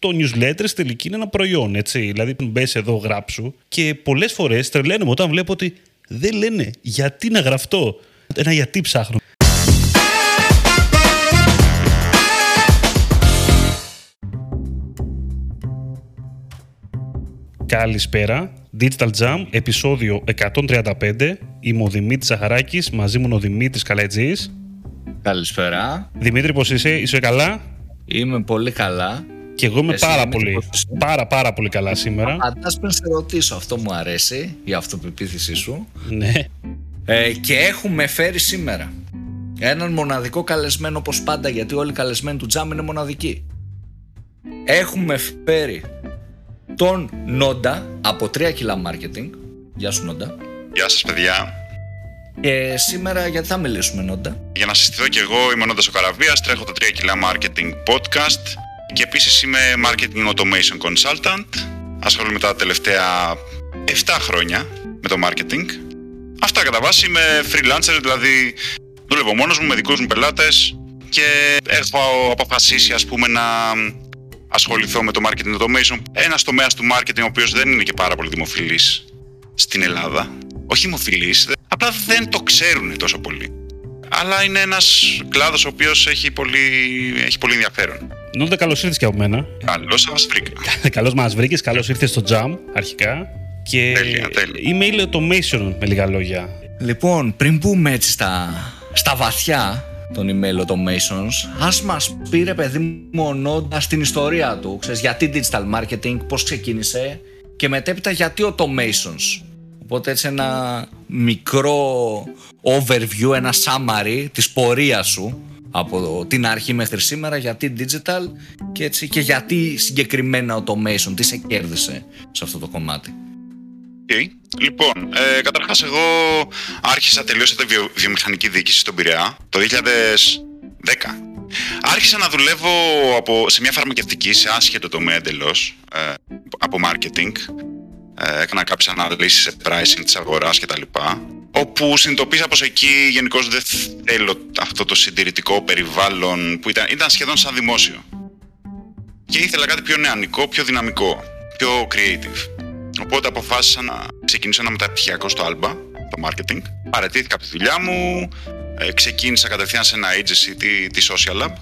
Το newsletter στη τελική είναι ένα προϊόν, έτσι. Δηλαδή, μπες εδώ, γράψου. Και πολλές φορές τρελαίνομαι όταν βλέπω ότι δεν λένε γιατί να γραφτώ. Ένα γιατί ψάχνω. Καλησπέρα. Digital Jam, επεισόδιο 135. Είμαι ο Δημήτρης Ζαχαράκης, μαζί μου είναι ο Δημήτρης Καλέτζη. Καλησπέρα. Δημήτρη, πώς είσαι, είσαι καλά; Είμαι πολύ καλά. Και εγώ είμαι Εσύ, πάρα Δημήτρη, πολύ, πώς είσαι; πάρα πάρα πολύ καλά σήμερα. Αντάς πριν σε ρωτήσω, αυτό μου αρέσει, η αυτοπεποίθησή σου. Ναι. Ε, και έχουμε φέρει σήμερα έναν μοναδικό καλεσμένο όπως πάντα, γιατί όλοι οι καλεσμένοι του Τζάμ είναι μοναδικοί. Έχουμε φέρει τον Νόντα από 3 κιλά marketing. Γεια σου Νόντα. Γεια σας παιδιά. Και σήμερα γιατί θα μιλήσουμε Νόντα; Για να συστηθώ και εγώ είμαι ο Νόντας ο Καραβίας, τρέχω το 3 κιλά marketing podcast και επίσης είμαι marketing automation consultant. Ασχολούμαι τα τελευταία 7 χρόνια με το marketing. Αυτά κατά βάση είμαι freelancer, δηλαδή δουλεύω μόνος μου με δικούς μου πελάτες και έχω αποφασίσει ας πούμε να ασχοληθώ με το marketing automation. Ένας τομέας του marketing ο οποίος δεν είναι και πάρα πολύ δημοφιλής στην Ελλάδα. Όχι δημοφιλής, δε- απλά δεν το ξέρουν τόσο πολύ. Αλλά είναι ένας κλάδος ο οποίος έχει πολύ, έχει πολύ ενδιαφέρον. Νόντα, καλώς ήρθες και από μένα. Καλώς σας βρήκα. καλώς μας βρήκες, καλώς ήρθες στο Jam αρχικά. Και Τέλεια, τέλεια. email automation με λίγα λόγια. Λοιπόν, πριν μπούμε έτσι στα, στα βαθιά των email automations, ας μας πει ρε παιδί μου ο Νόντας στην ιστορία του, ξέρεις, γιατί digital marketing, πώς ξεκίνησε και μετέπειτα γιατί automations. Οπότε έτσι ένα μικρό overview, ένα summary της πορείας σου από την αρχή μέχρι σήμερα, γιατί digital και, έτσι, και γιατί συγκεκριμένα automation, τι σε κέρδισε σε αυτό το κομμάτι. Okay. Λοιπόν, ε, καταρχάς εγώ άρχισα, τελείωσα τη βιο, βιομηχανική διοίκηση στον Πειραιά το 2010. Άρχισα να δουλεύω από, σε μια φαρμακευτική, σε άσχετο τομέα εντελώς, ε, από marketing. Ε, έκανα κάποιες αναλύσεις σε pricing της αγοράς κτλ. Όπου συνειδητοποίησα πως εκεί γενικώς δεν θέλω αυτό το συντηρητικό περιβάλλον που ήταν, ήταν σχεδόν σαν δημόσιο. Και ήθελα κάτι πιο νεανικό, πιο δυναμικό, πιο creative. Οπότε αποφάσισα να ξεκινήσω ένα μεταπτυχιακό στο Alba, το marketing. Παρατήθηκα από τη δουλειά μου, ε, ξεκίνησα κατευθείαν σε ένα agency, τη, τη Social Lab,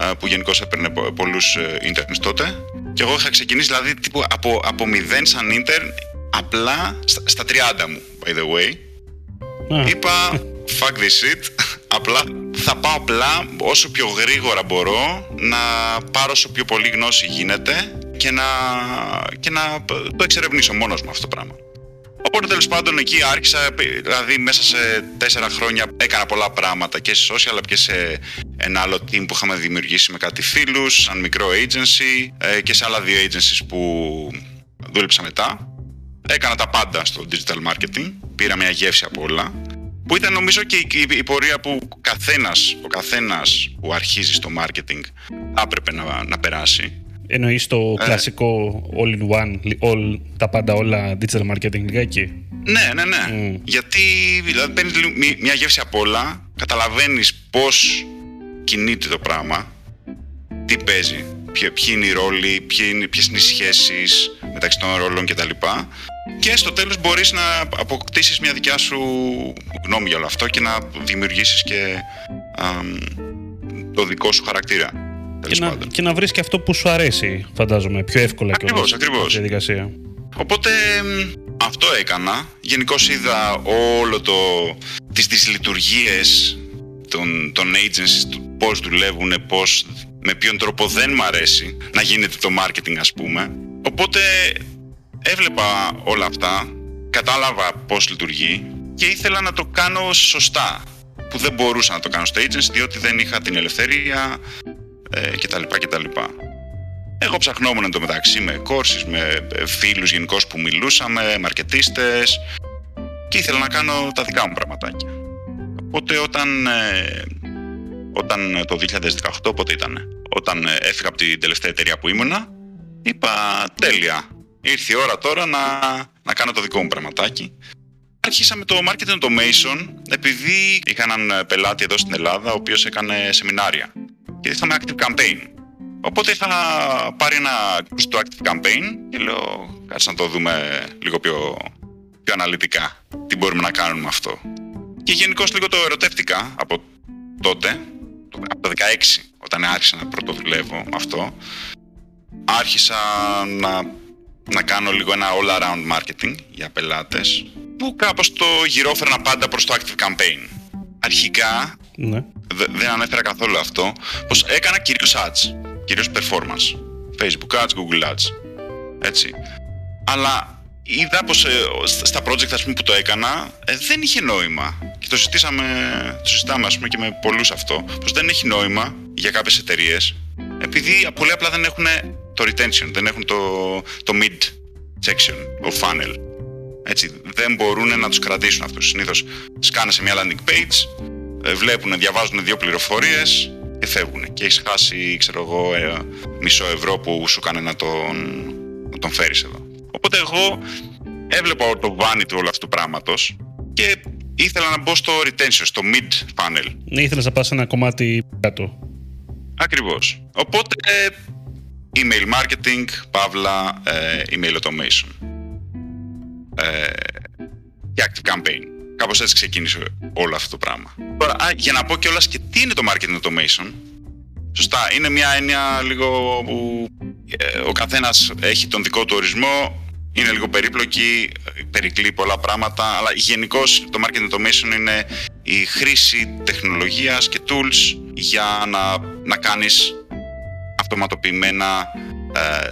ε, που γενικώς έπαιρνε πο- πολλούς ε, interns τότε. Και εγώ είχα ξεκινήσει δηλαδή τύπου από, από μηδέν σαν intern, απλά στα, στα 30 μου, by the way. Α, Είπα, fuck this shit, απλά θα πάω απλά όσο πιο γρήγορα μπορώ να πάρω όσο πιο πολύ γνώση γίνεται και να, και να το εξερευνήσω μόνος μου αυτό το πράγμα. Οπότε τέλος πάντων εκεί άρχισα, δηλαδή μέσα σε τέσσερα χρόνια έκανα πολλά πράγματα και σε social αλλά και σε ένα άλλο team που είχαμε δημιουργήσει με κάτι φίλους, σαν μικρό agency ε, και σε άλλα δύο agencies που δούλεψα μετά. Έκανα τα πάντα στο digital marketing, πήρα μια γεύση από όλα που ήταν νομίζω και η, η- η πορεία που ο καθένας, ο καθένας που αρχίζει στο marketing θα έπρεπε να, να περάσει. Εννοείς το Ε. κλασικό all-in-one, all, τα πάντα όλα digital marketing λιγάκι; Ναι, ναι, ναι. Μμ. Γιατί δηλαδή, παίρνεις μια γεύση από όλα, καταλαβαίνεις πώς κινείται το πράγμα, τι παίζει, ποιο- ποιοι είναι οι ρόλοι, ποιε είναι, ποιες είναι οι σχέσεις μεταξύ των ρόλων κτλ. Και στο τέλος μπορείς να αποκτήσεις μια δικιά σου γνώμη για όλο αυτό και να δημιουργήσεις και αμ, το δικό σου χαρακτήρα. Και τέλος να, πάντων. και να βρεις και αυτό που σου αρέσει, φαντάζομαι, πιο εύκολα και Ακριβώς, ακριβώς. διαδικασία. Οπότε μ, αυτό έκανα. Γενικώς είδα όλο το, τις, τις λειτουργίες των, των agencies, του πώς δουλεύουν, πώς, με ποιον τρόπο δεν μ' αρέσει να γίνεται το marketing ας πούμε. Οπότε έβλεπα όλα αυτά, κατάλαβα πώς λειτουργεί και ήθελα να το κάνω σωστά που δεν μπορούσα να το κάνω στο agency διότι δεν είχα την ελευθερία ε, κτλ. κτλ. Εγώ ψαχνόμουν εν τω μεταξύ με courses, με ε, φίλους γενικώς που μιλούσαμε, μαρκετίστες και ήθελα να κάνω τα δικά μου πραγματάκια. Οπότε όταν, ε, όταν ε, το 2018, πότε ήταν, όταν ε, έφυγα από την τελευταία εταιρεία που ήμουνα, είπα τέλεια, ήρθε η ώρα τώρα να, να κάνω το δικό μου πραγματάκι. Άρχισα με το marketing automation επειδή είχα έναν ε, πελάτη εδώ στην Ελλάδα ο οποίος έκανε σεμινάρια και είχαμε active campaign Οπότε είχα πάρει ένα στο Active Campaign και λέω κάτσε να το δούμε λίγο πιο, πιο αναλυτικά τι μπορούμε να κάνουμε με αυτό. Και γενικώ λίγο το ερωτεύτηκα από τότε, από το 16 όταν άρχισα να πρωτοδουλεύω με αυτό. Άρχισα να, να κάνω λίγο ένα all around marketing για πελάτες που κάπως το γυρόφερνα πάντα προς το Active Campaign. Αρχικά Ναι. δεν ανέφερα καθόλου αυτό, πως έκανα κυρίως ads, κυρίως performance. Facebook ads, Google ads. Έτσι. Αλλά είδα πως ε, στα project ας πούμε, που το έκανα ε, δεν είχε νόημα. Και το, συζητήσαμε, το συζητάμε ας πούμε, και με πολλούς αυτό, πως δεν έχει νόημα για κάποιες εταιρείες, επειδή πολλοί απλά δεν έχουν το retention, δεν έχουν το, το mid section, ο funnel. Έτσι, δεν μπορούν να τους κρατήσουν αυτούς. Συνήθως σκάνε σε μια landing page, ε, βλέπουν, διαβάζουν δύο πληροφορίες και φεύγουν. Και έχεις χάσει, ξέρω εγώ, ε, μισό ευρώ που σου έκανε να τον, να τον φέρεις εδώ. Οπότε εγώ έβλεπα το vanity όλου αυτού του πράγματος και ήθελα να μπω στο retention, στο mid funnel. Ναι, ήθελες να πας ένα κομμάτι κάτω. Ακριβώς. Οπότε ε, email marketing, παύλα, ε, email automation. Ε, και active campaign. Κάπως έτσι ξεκίνησε όλο αυτό το πράγμα. Τώρα, α, για να πω κιόλας και τι είναι το marketing automation. Σωστά, είναι μια έννοια λίγο που ε, ο καθένας έχει τον δικό του ορισμό, είναι λίγο περίπλοκη, ε, περικλεί πολλά πράγματα, αλλά γενικώς το marketing automation είναι η χρήση τεχνολογίας και tools για να, να κάνεις αυτοματοποιημένα ε,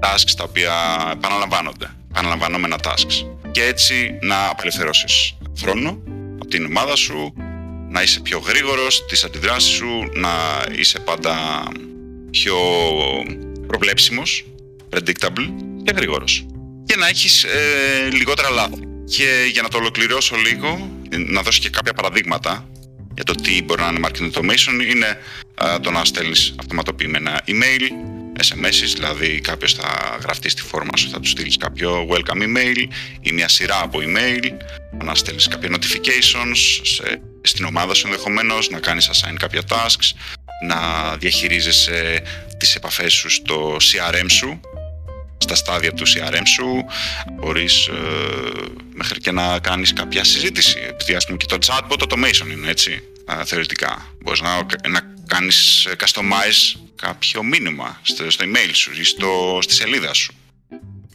tasks τα οποία επαναλαμβάνονται, επαναλαμβανόμενα tasks. Και έτσι να απελευθερώσεις χρόνο από την ομάδα σου, να είσαι πιο γρήγορος τις αντιδράσεις σου, να είσαι πάντα πιο προβλέψιμος, predictable και γρήγορος. Και να έχεις ε, λιγότερα λάθη. Και για να το ολοκληρώσω λίγο, να δώσω και κάποια παραδείγματα για το τι μπορεί να είναι marketing automation, είναι α, το να στέλνεις αυτοματοποιημένα email, SMS, δηλαδή κάποιος θα γραφτεί στη φόρμα σου, θα του στείλεις κάποιο welcome email ή μια σειρά από email, να στέλνεις κάποια notifications σε, στην ομάδα σου ενδεχομένως, να κάνεις assign κάποια tasks, να διαχειρίζεσαι τις επαφές σου στο CRM σου, στα στάδια του CRM σου, μπορείς ε, μέχρι και να κάνεις κάποια συζήτηση. Επειδή ας πούμε και το chatbot automation είναι έτσι, ε, θεωρητικά. Μπορείς να, να κάνεις customize κάποιο μήνυμα στο, στο email σου ή στο, στη σελίδα σου.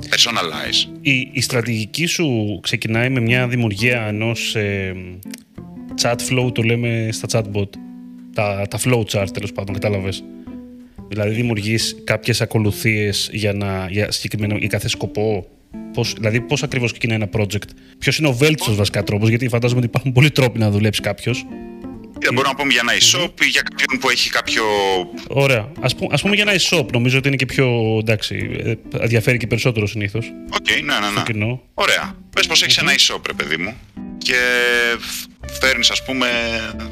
Personalize. Η, η στρατηγική σου ξεκινάει με μια δημιουργία ενός ε, chat flow, το λέμε στα chatbot. Τα, τα flow chart, τέλος πάντων, κατάλαβες. Δηλαδή δημιουργείς κάποιες ακολουθίες για, να, για, συγκεκριμένο, για κάθε σκοπό; Πώς, δηλαδή πώς ακριβώς ξεκινάει ένα project; Ποιος είναι ο βέλτιστος βασικά τρόπος, γιατί φαντάζομαι ότι υπάρχουν πολλοί τρόποι να δουλέψει κάποιος. Δεν μπορούμε να πούμε για ένα e-shop ή για κάποιον που έχει κάποιο. Ωραία. Ας, πού- ας πούμε για ένα e-shop. Νομίζω ότι είναι και πιο. εντάξει, ε, ενδιαφέρει και περισσότερο συνήθως Οκ, ναι, ναι, στο ναι. κοινό. Ωραία. Πες πως έχεις ένα e-shop, ρε παιδί μου, και φέρνεις, ας πούμε,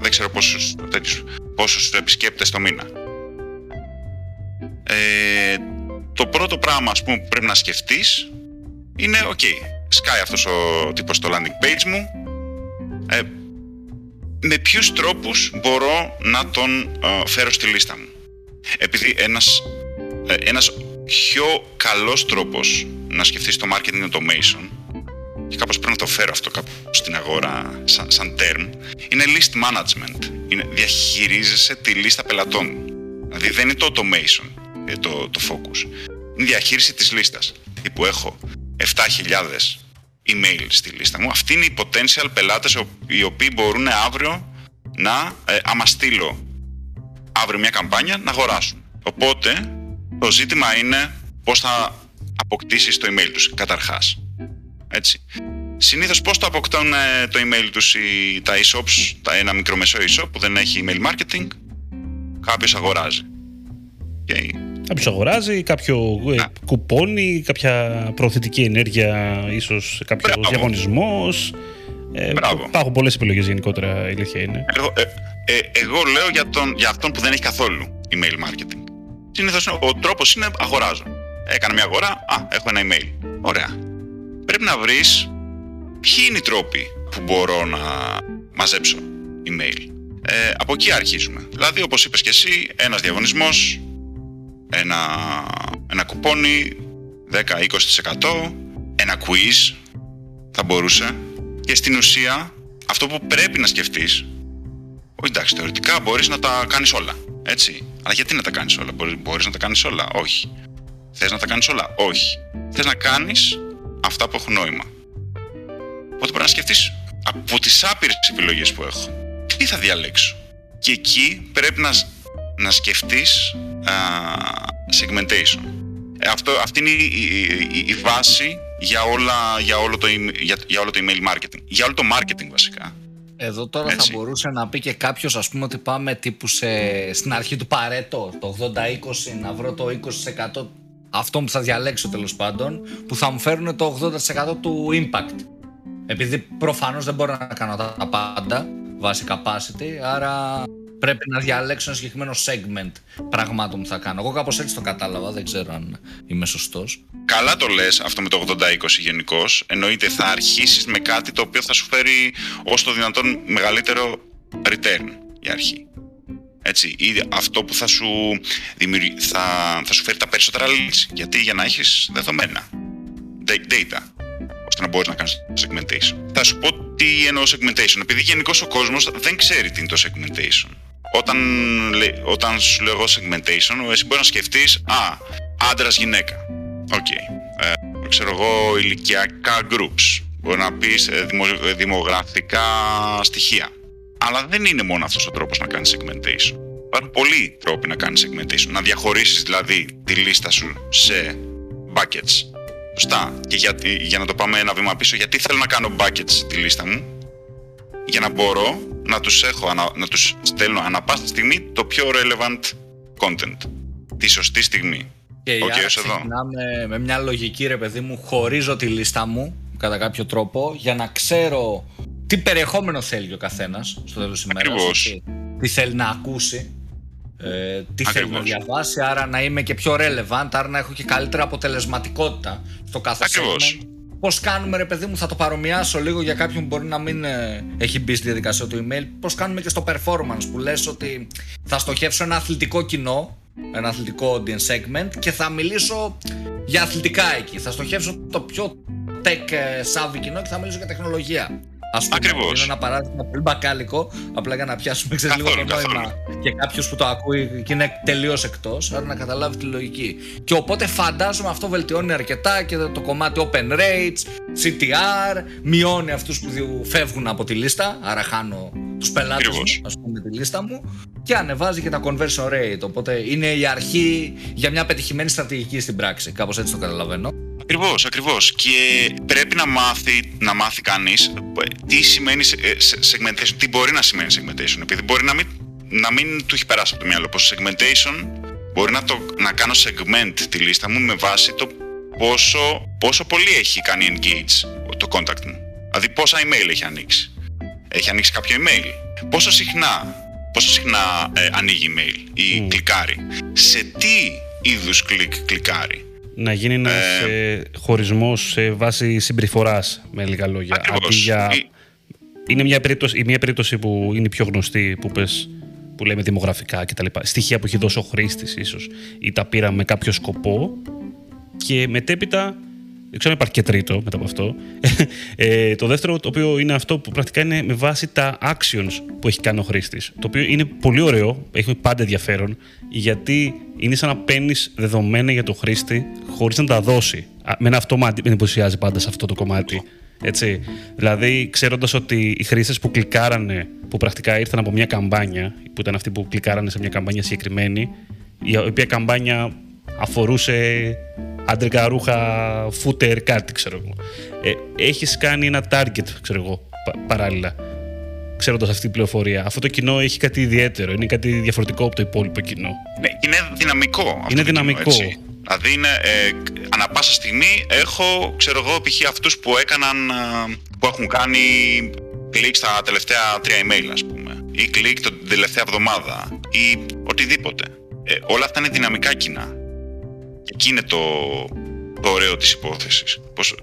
δεν ξέρω πόσους, τέτοιους, πόσους επισκέπτες το μήνα. Ε, το πρώτο πράγμα, ας πούμε, που πρέπει να σκεφτείς είναι, οκ, σκάει αυτός ο τύπος στο landing page μου, ε, με ποιους τρόπους μπορώ να τον ε, φέρω στη λίστα μου; Επειδή ένας, ε, ένας πιο καλός τρόπος να σκεφτείς το marketing automation και κάπως πρέπει να το φέρω αυτό κάπου στην αγορά σαν, σαν term, είναι list management. Είναι, διαχειρίζεσαι τη λίστα πελατών. Δηλαδή δεν είναι το automation ε, το, το focus. Είναι η διαχείριση της λίστας. Δηλαδή που έχω 7.000 email στη λίστα μου, αυτοί είναι οι potential πελάτες ο- οι οποίοι μπορούν αύριο να, ε, άμα στείλω αύριο μια καμπάνια, να αγοράσουν. Οπότε το ζήτημα είναι πώς θα αποκτήσεις το email τους καταρχάς. Έτσι. Συνήθως πώς το αποκτούν ε, το email τους οι, τα e-shops, τα ένα μικρομεσαίο e-shop που δεν έχει email marketing, κάποιος αγοράζει. Okay. Κάποιος αγοράζει, κάποιο ε, Να. κουπόνι, κάποια προωθητική ενέργεια, ίσως κάποιος Μπράβο. διαγωνισμός. Ε, Μπράβο. υπάρχουν πολλές επιλογές γενικότερα, η αλήθεια είναι. Εγώ, ε, ε, εγώ λέω για, τον, για αυτόν που δεν έχει καθόλου email marketing. Συνήθως ο τρόπος είναι αγοράζω. Έκανα μια αγορά, α, έχω ένα email. Ωραία. Πρέπει να βρεις ποιοι είναι οι τρόποι που μπορώ να μαζέψω email. Ε, από εκεί αρχίζουμε. Δηλαδή, όπως είπες και εσύ, ένας διαγωνισμός, ένα, ένα κουπόνι 10-20%, ένα quiz θα μπορούσε και στην ουσία αυτό που πρέπει να σκεφτείς όχι εντάξει, θεωρητικά μπορείς να τα κάνεις όλα, έτσι. Αλλά γιατί να τα κάνεις όλα, μπορείς να τα κάνεις όλα, όχι. Θες να τα κάνεις όλα, όχι. Θες να κάνεις αυτά που έχουν νόημα. Οπότε πρέπει να σκεφτείς από τις άπειρες επιλογές που έχω, τι θα διαλέξω. Και εκεί πρέπει να, να σκεφτείς α, segmentation. Ε, αυτό, αυτή είναι η, η, η, βάση για, όλα, για, όλο το, για, για όλο το email marketing. Για όλο το marketing βασικά. Εδώ τώρα θα μπορούσε να πει και κάποιος ας πούμε ότι πάμε τύπου σε, στην αρχή του παρέτο το 80-20 να βρω το 20% αυτό που θα διαλέξω τέλος πάντων που θα μου φέρουν το 80% του impact επειδή προφανώς δεν μπορώ να κάνω τα πάντα βάσει capacity άρα πρέπει να διαλέξω ένα συγκεκριμένο segment πραγμάτων που θα κάνω. Εγώ κάπως έτσι το κατάλαβα, δεν ξέρω αν είμαι σωστός. Καλά το λες αυτό με το 80-20 γενικώς. Εννοείται θα αρχίσεις με κάτι το οποίο θα σου φέρει όσο το δυνατόν μεγαλύτερο return για αρχή. Έτσι, ή αυτό που θα σου, θα, θα σου φέρει τα περισσότερα leads. Γιατί για να έχεις δεδομένα. Data ώστε να μπορείς να κάνεις segmentation. Θα σου πω τι εννοώ segmentation. Επειδή γενικώς ο κόσμος δεν ξέρει τι είναι το segmentation. Όταν, όταν σου λέω εγώ segmentation, εσύ μπορείς να σκεφτείς, Α, άντρας γυναίκα. OK. Okay. Ε, ξέρω εγώ, ηλικιακά groups. Μπορεί να πεις ε, δημογραφικά στοιχεία. Αλλά δεν είναι μόνο αυτός ο τρόπος να κάνεις segmentation. Υπάρχουν πολλοί τρόποι να κάνεις segmentation. Να διαχωρίσεις δηλαδή τη λίστα σου σε buckets Σωστά. Και για, για να το πάμε ένα βήμα πίσω, γιατί θέλω να κάνω buckets στη λίστα μου, για να μπορώ να τους, έχω, να τους στέλνω ανά πάσα στιγμή το πιο relevant content. Τη σωστή στιγμή. Και okay, άρα ξεκινάμε με μια λογική ρε παιδί μου, χωρίζω τη λίστα μου κατά κάποιο τρόπο για να ξέρω τι περιεχόμενο θέλει ο καθένας στο τέλος της ημέρας. Τι θέλει να ακούσει ε, τι θέλει να διαβάσει, άρα να είμαι και πιο relevant, άρα να έχω και καλύτερη αποτελεσματικότητα στο κάθε Ακριβώς. Πώς κάνουμε, ρε παιδί μου, θα το παρομοιάσω λίγο για κάποιον που μπορεί να μην ε, έχει μπει στη διαδικασία του email. Πώς κάνουμε και στο performance που λες ότι θα στοχεύσω ένα αθλητικό κοινό, ένα αθλητικό audience segment και θα μιλήσω για αθλητικά εκεί. Θα στοχεύσω το πιο tech ε, savvy κοινό και θα μιλήσω για τεχνολογία. Ας πούμε, Είναι ένα παράδειγμα πολύ μπακάλικο, απλά για να πιάσουμε ξέρεις, λίγο το νόημα και κάποιος που το ακούει και είναι τελείως εκτός, άρα να καταλάβει τη λογική. Και οπότε φαντάζομαι αυτό βελτιώνει αρκετά και το κομμάτι open rates, CTR, μειώνει αυτούς που φεύγουν από τη λίστα, άρα χάνω τους πελάτες μου, ας πούμε, τη λίστα μου, και ανεβάζει και τα conversion rate. Οπότε είναι η αρχή για μια πετυχημένη στρατηγική στην πράξη. Κάπως έτσι το καταλαβαίνω. Ακριβώς, ακριβώς. Και πρέπει να μάθει, να μάθει κανείς τι σημαίνει ε, segmentation, τι μπορεί να σημαίνει segmentation. Επειδή μπορεί να μην, να μην του έχει περάσει από το μυαλό πως segmentation μπορεί να, το, να κάνω segment τη λίστα μου με βάση το πόσο, πόσο πολύ έχει κάνει engage το contact μου. Δηλαδή πόσα email έχει ανοίξει. Έχει ανοίξει κάποιο email. Πόσο συχνά, πόσο συχνά ε, ανοίγει email ή mm. κλικάρει. Σε τι είδους κλικ κλικάρει να γίνει ένας ε, ε χωρισμός σε βάση συμπεριφοράς, με λίγα λόγια. για... Είναι μια περίπτωση, μια περίπτωση που είναι πιο γνωστή, που, πες, που λέμε δημογραφικά κτλ. Στοιχεία που έχει δώσει ο χρήστης, ίσως, ή τα πήρα με κάποιο σκοπό. Και μετέπειτα δεν ξέρω αν υπάρχει και τρίτο μετά από αυτό. Ε, το δεύτερο, το οποίο είναι αυτό που πρακτικά είναι με βάση τα actions που έχει κάνει ο χρήστης. Το οποίο είναι πολύ ωραίο, έχει πάντα ενδιαφέρον, γιατί είναι σαν να παίρνεις δεδομένα για τον χρήστη χωρίς να τα δώσει. Με ένα αυτό με εντυπωσιάζει πάντα σε αυτό το κομμάτι. Έτσι. Δηλαδή, ξέροντας ότι οι χρήστες που κλικάρανε, που πρακτικά ήρθαν από μια καμπάνια, που ήταν αυτοί που κλικάρανε σε μια καμπάνια συγκεκριμένη, η οποία καμπάνια αφορούσε άντρικα ρούχα, φούτερ, κάτι ξέρω εγώ. Ε, έχεις κάνει ένα target, ξέρω εγώ, παράλληλα. Ξέροντας αυτή την πληροφορία. Αυτό το κοινό έχει κάτι ιδιαίτερο, είναι κάτι διαφορετικό από το υπόλοιπο κοινό. Ναι, είναι δυναμικό. Αυτό είναι δυναμικό. Κοινό, Δηλαδή, είναι, ε, ανά πάσα στιγμή έχω, ξέρω εγώ, π.χ. αυτούς που έκαναν, ε, που έχουν κάνει κλικ στα τελευταία τρία email, ας πούμε, ή κλικ την τελευταία εβδομάδα, ή οτιδήποτε. Ε, όλα αυτά είναι δυναμικά κοινά. Εκεί είναι το, το ωραίο της υπόθεσης. Πως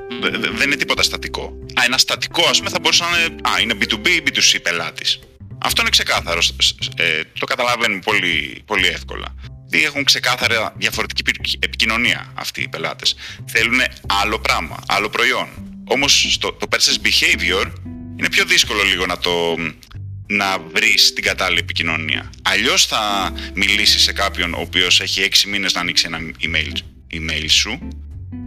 δεν είναι τίποτα στατικό. Α, ένα στατικό ας πούμε θα μπορούσε να είναι, α, είναι B2B ή B2C πελάτης. Αυτό είναι ξεκάθαρο. Ε, το καταλαβαίνουμε πολύ, πολύ εύκολα. γιατί έχουν ξεκάθαρα διαφορετική επικοινωνία αυτοί οι πελάτες. Θέλουν άλλο πράγμα, άλλο προϊόν. Όμως το, το person's behavior είναι πιο δύσκολο λίγο να το να βρεις την κατάλληλη επικοινωνία. Αλλιώς θα μιλήσεις σε κάποιον ο οποίος έχει έξι μήνες να ανοίξει ένα email, email σου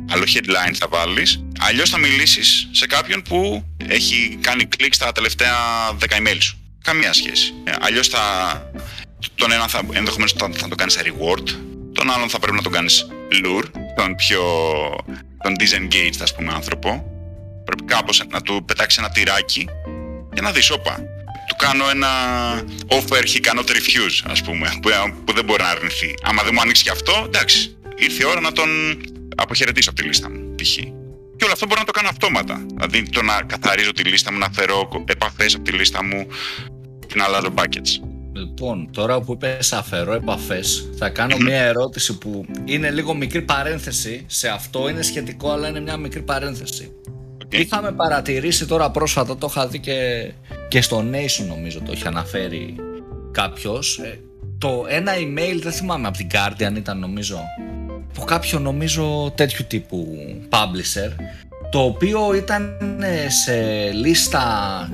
άλλο headline θα βάλεις αλλιώς θα μιλήσεις σε κάποιον που έχει κάνει κλικ στα τελευταία 10 email σου. Καμία σχέση. Ε, αλλιώς θα, τον ένα θα, ενδεχομένως θα, θα το κάνεις σε reward, τον άλλον θα πρέπει να τον κάνεις lure, τον πιο τον disengaged ας πούμε άνθρωπο. Πρέπει κάπως να του πετάξεις ένα τυράκι για να δεις, όπα, του κάνω ένα offer he cannot refuse, ας πούμε, που, που δεν μπορεί να αρνηθεί. Άμα δεν μου ανοίξει και αυτό, εντάξει, ήρθε η ώρα να τον αποχαιρετήσω από τη λίστα μου, π.χ. Και όλο αυτό μπορώ να το κάνω αυτόματα. Δηλαδή το να καθαρίζω τη λίστα μου, να φέρω επαφές από τη λίστα μου, να αλλάζω buckets. Λοιπόν, τώρα που είπες αφαιρώ επαφές, θα κάνω μια ερώτηση που είναι λίγο μικρή παρένθεση. Σε αυτό είναι σχετικό, αλλά είναι μια μικρή παρένθεση. Okay. Είχαμε παρατηρήσει τώρα πρόσφατα, το είχα δει και, και στο Nation νομίζω το είχε αναφέρει κάποιος. Ε, το ένα email, δεν θυμάμαι, από την Guardian ήταν νομίζω, από κάποιο νομίζω τέτοιου τύπου publisher, το οποίο ήταν ε, σε λίστα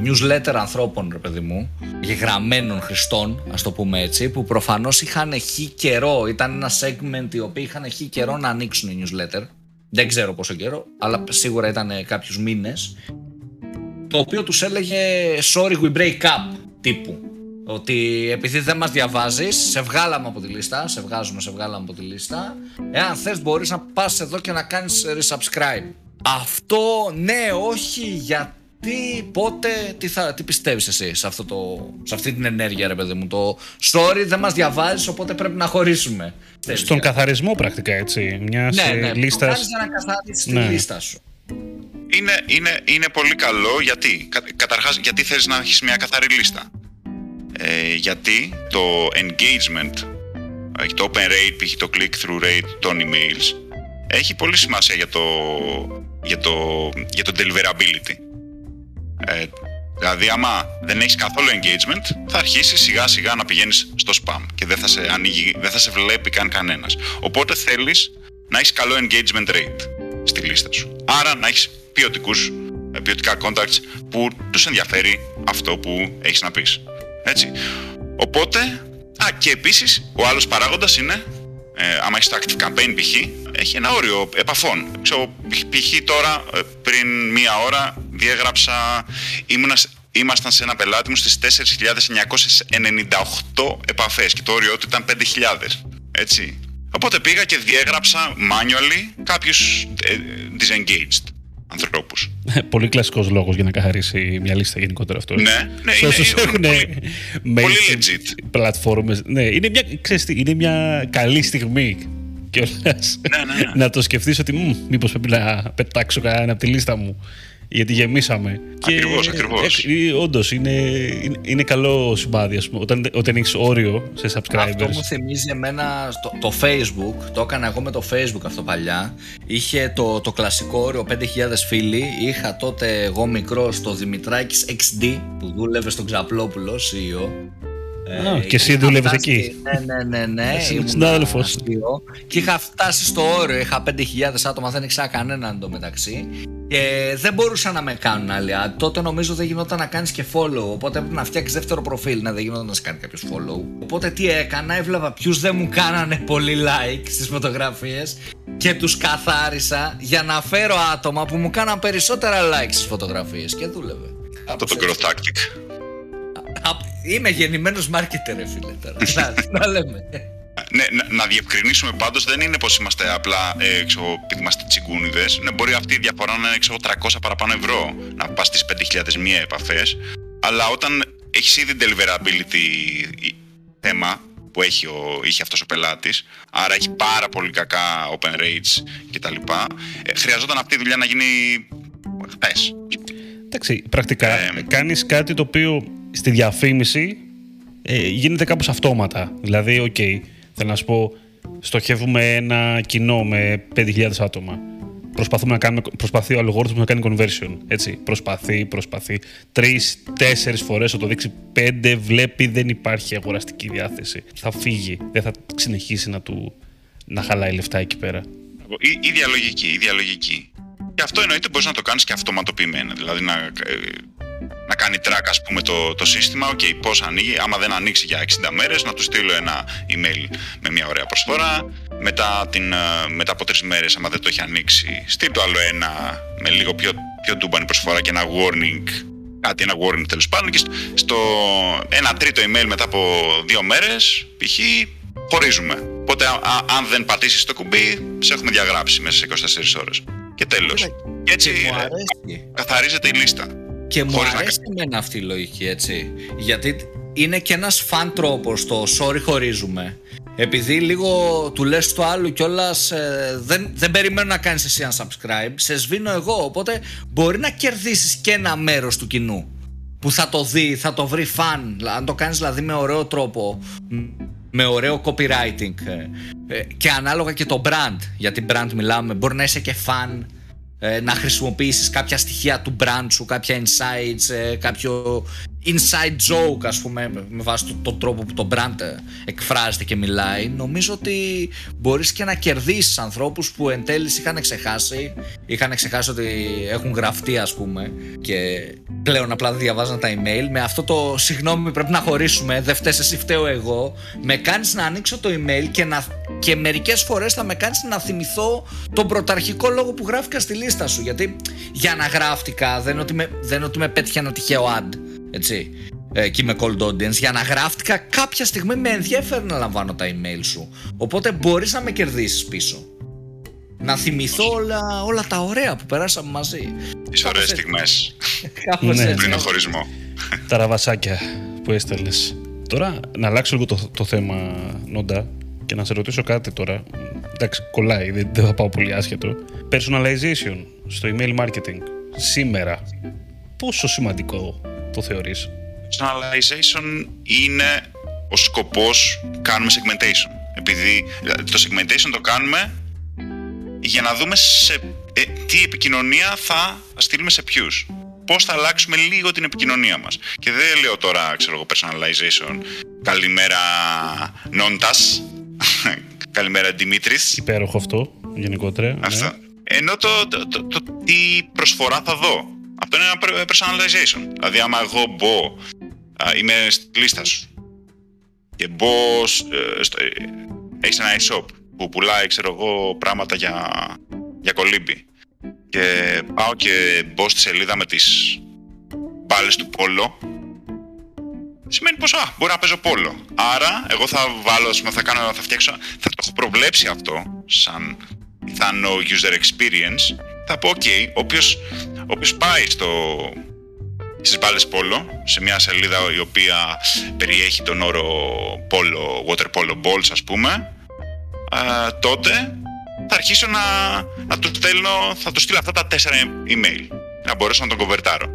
newsletter ανθρώπων, ρε παιδί μου, γεγραμμένων χρηστών, ας το πούμε έτσι, που προφανώς είχαν χει καιρό, ήταν ένα segment οι οποίοι είχαν χει καιρό να ανοίξουν οι newsletter δεν ξέρω πόσο καιρό, αλλά σίγουρα ήταν κάποιους μήνες, το οποίο τους έλεγε «Sorry, we break up» τύπου. Ότι επειδή δεν μας διαβάζεις, σε βγάλαμε από τη λίστα, σε βγάζουμε, σε βγάλαμε από τη λίστα. Εάν θες μπορείς να πας εδώ και να κάνεις resubscribe. Αυτό ναι, όχι, γιατί τι, πότε, τι, θα, τι πιστεύεις εσύ σε, αυτό το, σε αυτή την ενέργεια ρε παιδί μου; Το sorry δεν μας διαβάζεις οπότε πρέπει να χωρίσουμε. Στον καθαρισμό πρακτικά έτσι. Μιας ναι, ναι, λίστας... Ναι, για να καθάρισεις ναι. τη λίστα σου. Είναι, είναι, είναι πολύ καλό γιατί; Καταρχάς γιατί θες να έχεις μια καθαρή λίστα; Ε, γιατί το engagement το open rate, π.χ. το click-through rate των emails έχει πολύ σημασία για το, για το, για το deliverability ε, δηλαδή, άμα δεν έχεις καθόλου engagement, θα αρχίσεις σιγά σιγά να πηγαίνεις στο spam και δεν θα σε, ανοίγει, δεν θα σε βλέπει καν κανένας. Οπότε θέλεις να έχεις καλό engagement rate στη λίστα σου. Άρα να έχεις ε, ποιοτικά contacts που τους ενδιαφέρει αυτό που έχεις να πεις. Έτσι. Οπότε, α, και επίσης ο άλλος παράγοντας είναι, ε, άμα έχεις το active campaign π.χ., έχει ένα όριο επαφών. Ξέρω, π.χ. τώρα, ε, πριν μία ώρα, διέγραψα, ήμουνα, ήμασταν σε ένα πελάτη μου στις 4.998 επαφές και το όριό του ήταν 5.000, έτσι. Οπότε πήγα και διέγραψα manually κάποιους ε, disengaged ανθρώπους. πολύ κλασικός λόγος για να καθαρίσει μια λίστα γενικότερα αυτό. Ναι, ναι, είναι, είναι, πολύ, πολύ legit. Πλατφόρμες. Ναι, είναι μια, ξέρεις είναι μια καλή στιγμή ναι, ναι, ναι. να το σκεφτείς ότι μήπως πρέπει να πετάξω κανένα από τη λίστα μου γιατί γεμίσαμε. Ακριβώς, ακριβώς. Ε, όντως, είναι, είναι, είναι, καλό σημάδι, ας πούμε, όταν, όταν έχεις όριο σε subscribers. Αυτό μου θυμίζει εμένα το, το Facebook, το έκανα εγώ με το Facebook αυτό παλιά. Είχε το, το κλασικό όριο 5.000 φίλοι. Είχα τότε εγώ μικρό στο Δημητράκης XD που δούλευε στον Ξαπλόπουλο, CEO. Ε, και εσύ δούλευες εκεί. Ναι, ναι, ναι. ναι Συνάδελφος. Και είχα φτάσει στο όριο. Είχα 5.000 άτομα, δεν ήξερα κανέναν εντωμεταξύ. Και δεν μπορούσαν να με κάνουν άλλοι. Τότε νομίζω δεν γινόταν να κάνεις και follow. Οπότε έπρεπε να φτιάξεις δεύτερο προφίλ. Ναι, δεν γινόταν να σε κάνει κάποιος follow. Οπότε τι έκανα, έβλεπα ποιους δεν μου κάνανε πολύ like στις φωτογραφίες και τους καθάρισα για να φέρω άτομα που μου κάναν περισσότερα like στις φωτογραφίες. Και δούλευε. Αυτό το growth tactic. Είμαι γεννημένος μάρκετερ, φίλε τώρα. να, λέμε. Ναι, να, να διευκρινίσουμε πάντως δεν είναι πως είμαστε απλά ε, επειδή είμαστε τσιγκούνιδες. Ναι, μπορεί αυτή η διαφορά να είναι ξέρω, 300 παραπάνω ευρώ, να πας στις 5.000 μία επαφές. Αλλά όταν έχεις ήδη deliverability θέμα που έχει ο, είχε αυτός ο πελάτης, άρα έχει πάρα πολύ κακά open rates κτλ. Ε, χρειαζόταν αυτή η δουλειά να γίνει χθες. Εντάξει, πρακτικά ε, κάνεις κάτι το οποίο στη διαφήμιση ε, γίνεται κάπως αυτόματα. Δηλαδή, OK, okay, θέλω να σου πω, στοχεύουμε ένα κοινό με 5.000 άτομα. προσπαθούμε να κάνουμε, προσπαθεί ο αλγόριθμος να κάνει conversion. Έτσι. Προσπαθεί, προσπαθεί. Τρεις, τέσσερις φορές θα το δείξει. Πέντε βλέπει δεν υπάρχει αγοραστική διάθεση. Θα φύγει. Δεν θα συνεχίσει να, του, να χαλάει λεφτά εκεί πέρα. Η, ίδια λογική, ίδια λογική. Και αυτό εννοείται μπορείς να το κάνεις και αυτοματοποιημένα. Δηλαδή να, ε, να κάνει track ας πούμε το, το σύστημα, ok, πώς ανοίγει, άμα δεν ανοίξει για 60 μέρες, να του στείλω ένα email με μια ωραία προσφορά, μετά, την, ε, μετά από τρεις μέρες, άμα δεν το έχει ανοίξει, στείλ το άλλο ένα με λίγο πιο, πιο ντούμπανη προσφορά και ένα warning, κάτι, ένα warning τέλος πάντων και στο ένα τρίτο email μετά από δύο μέρες, π.χ. χωρίζουμε. Οπότε αν δεν πατήσεις το κουμπί, σε έχουμε διαγράψει μέσα σε 24 ώρες. Και τέλος. Και έτσι ε, καθαρίζεται η λίστα. Και μου αρέσει εμένα αυτή η λογική, έτσι. Γιατί είναι και ένας φαν τρόπος το sorry χωρίζουμε. Επειδή λίγο του λες το άλλο κιόλας ε, δεν, δεν περιμένω να κάνεις εσύ ένα subscribe, σε σβήνω εγώ, οπότε μπορεί να κερδίσεις και ένα μέρος του κοινού που θα το δει, θα το βρει φαν, αν το κάνεις δηλαδή με ωραίο τρόπο, με ωραίο copywriting ε, ε, και ανάλογα και το brand, γιατί brand μιλάμε, μπορεί να είσαι και φαν ε, να χρησιμοποιήσεις κάποια στοιχεία του brand σου, κάποια insights, ε, κάποιο inside joke ας πούμε με βάση τον, τρόπο που το brand ε, εκφράζεται και μιλάει νομίζω ότι μπορείς και να κερδίσεις ανθρώπους που εν τέλεις είχαν ξεχάσει είχαν ξεχάσει ότι έχουν γραφτεί ας πούμε και πλέον απλά διαβάζαν τα email. Με αυτό το συγγνώμη πρέπει να χωρίσουμε δεν φταίς εσύ φταίω εγώ. Με κάνεις να ανοίξω το email και, να, και μερικές φορές θα με κάνεις να θυμηθώ τον πρωταρχικό λόγο που γράφηκα στη λίστα σου. Γιατί για να γράφτηκα δεν είναι ότι με, δεν είναι ότι με πέτυχε ένα τυχαίο ad έτσι, εκεί με cold audience, για να γράφτηκα κάποια στιγμή με ενδιαφέρει να λαμβάνω τα email σου. Οπότε μπορείς να με κερδίσεις πίσω. Να θυμηθώ όλα, όλα τα ωραία που περάσαμε μαζί. Τις ωραίες στιγμές. ναι. Πριν το χωρισμό. Τα ραβασάκια που έστελνες. Τώρα να αλλάξω λίγο το, το θέμα, Νόντα, και να σε ρωτήσω κάτι τώρα. Εντάξει, κολλάει, δεν, δεν θα πάω πολύ άσχετο. Personalization στο email marketing σήμερα. Πόσο σημαντικό το θεωρείς; Personalization είναι ο σκοπός που κάνουμε segmentation. Επειδή το segmentation το κάνουμε για να δούμε σε ε, τι επικοινωνία θα στείλουμε σε ποιους. Πώς θα αλλάξουμε λίγο την επικοινωνία μας. Και δεν λέω τώρα, ξέρω εγώ, personalization. Καλημέρα Νόντας. Καλημέρα Δημήτρης. Υπέροχο αυτό, γενικότερα. Αυτό. Ναι. Ενώ το, το, το, το, τι προσφορά θα δω. Αυτό είναι ένα personalization. Δηλαδή, άμα εγώ μπω, είμαι στη λίστα σου και μπω, ε, στο, ε, έχεις ένα e-shop που πουλάει, ξέρω εγώ, πράγματα για, για κολύμπη και πάω και μπω στη σελίδα με τις μπάλες του πόλο σημαίνει πως α, μπορεί να παίζω πόλο. Άρα, εγώ θα βάλω, θα, κάνω, θα φτιάξω, θα το έχω προβλέψει αυτό σαν πιθανό user experience. Θα πω, ok, όποιος ο οποίος πάει στο, στις μπάλες πόλο, σε μια σελίδα η οποία περιέχει τον όρο πόλο, water polo balls ας πούμε, τότε θα αρχίσω να, να του στέλνω, θα του στείλω αυτά τα τέσσερα email, να μπορέσω να τον κοβερτάρω.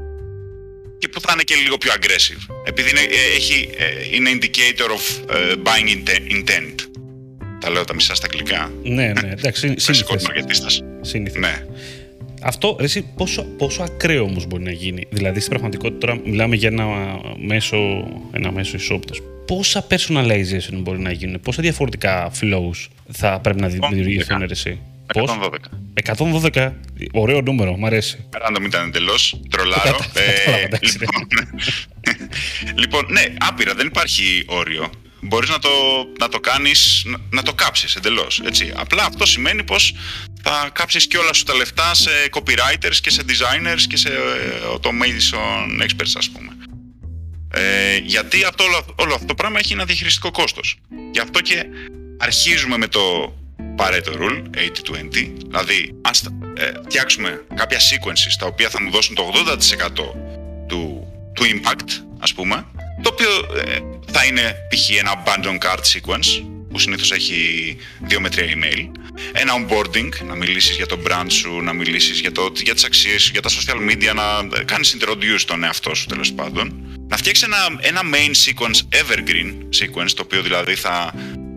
Και που θα είναι και λίγο πιο aggressive, επειδή είναι, ε, έχει, ε, είναι indicator of ε, buying intent. Τα λέω τα μισά στα αγγλικά. Ναι, ναι, εντάξει, συνήθως. Ναι. Αυτό εσύ, πόσο, πόσο ακραίο όμως μπορεί να γίνει; Δηλαδή στην πραγματικότητα τώρα μιλάμε για ένα μέσο, ένα μέσο e-shop. Πόσα personalization μπορεί να γίνουν, πόσα διαφορετικά flows θα πρέπει να δημιουργηθούν εσύ; 112. 112. Ωραίο νούμερο, μου αρέσει. Random ήταν εντελώς. Τρολάρω. Ε, λοιπόν, λοιπόν, ναι, άπειρα, δεν υπάρχει όριο μπορείς να το, να το κάνεις, να, να το κάψεις εντελώς, έτσι. Απλά αυτό σημαίνει πως θα κάψεις και όλα σου τα λεφτά σε copywriters και σε designers και σε ε, automation experts ας πούμε. Ε, γιατί αυτό, όλο, όλο αυτό το πράγμα έχει ένα διαχειριστικό κόστος. Γι' αυτό και αρχίζουμε με το Pareto Rule, 80-20, δηλαδή αν ε, φτιάξουμε κάποια sequences τα οποία θα μου δώσουν το 80% του, του impact, ας πούμε, το οποίο ε, θα είναι π.χ. ένα abandon card sequence που συνήθως έχει δύο με τρία email. Ένα onboarding, να μιλήσεις για το brand σου, να μιλήσεις για, το, για τις αξίες σου, για τα social media, να κάνεις introduce τον εαυτό σου τέλος πάντων. Να φτιάξεις ένα, ένα main sequence, evergreen sequence, το οποίο δηλαδή θα,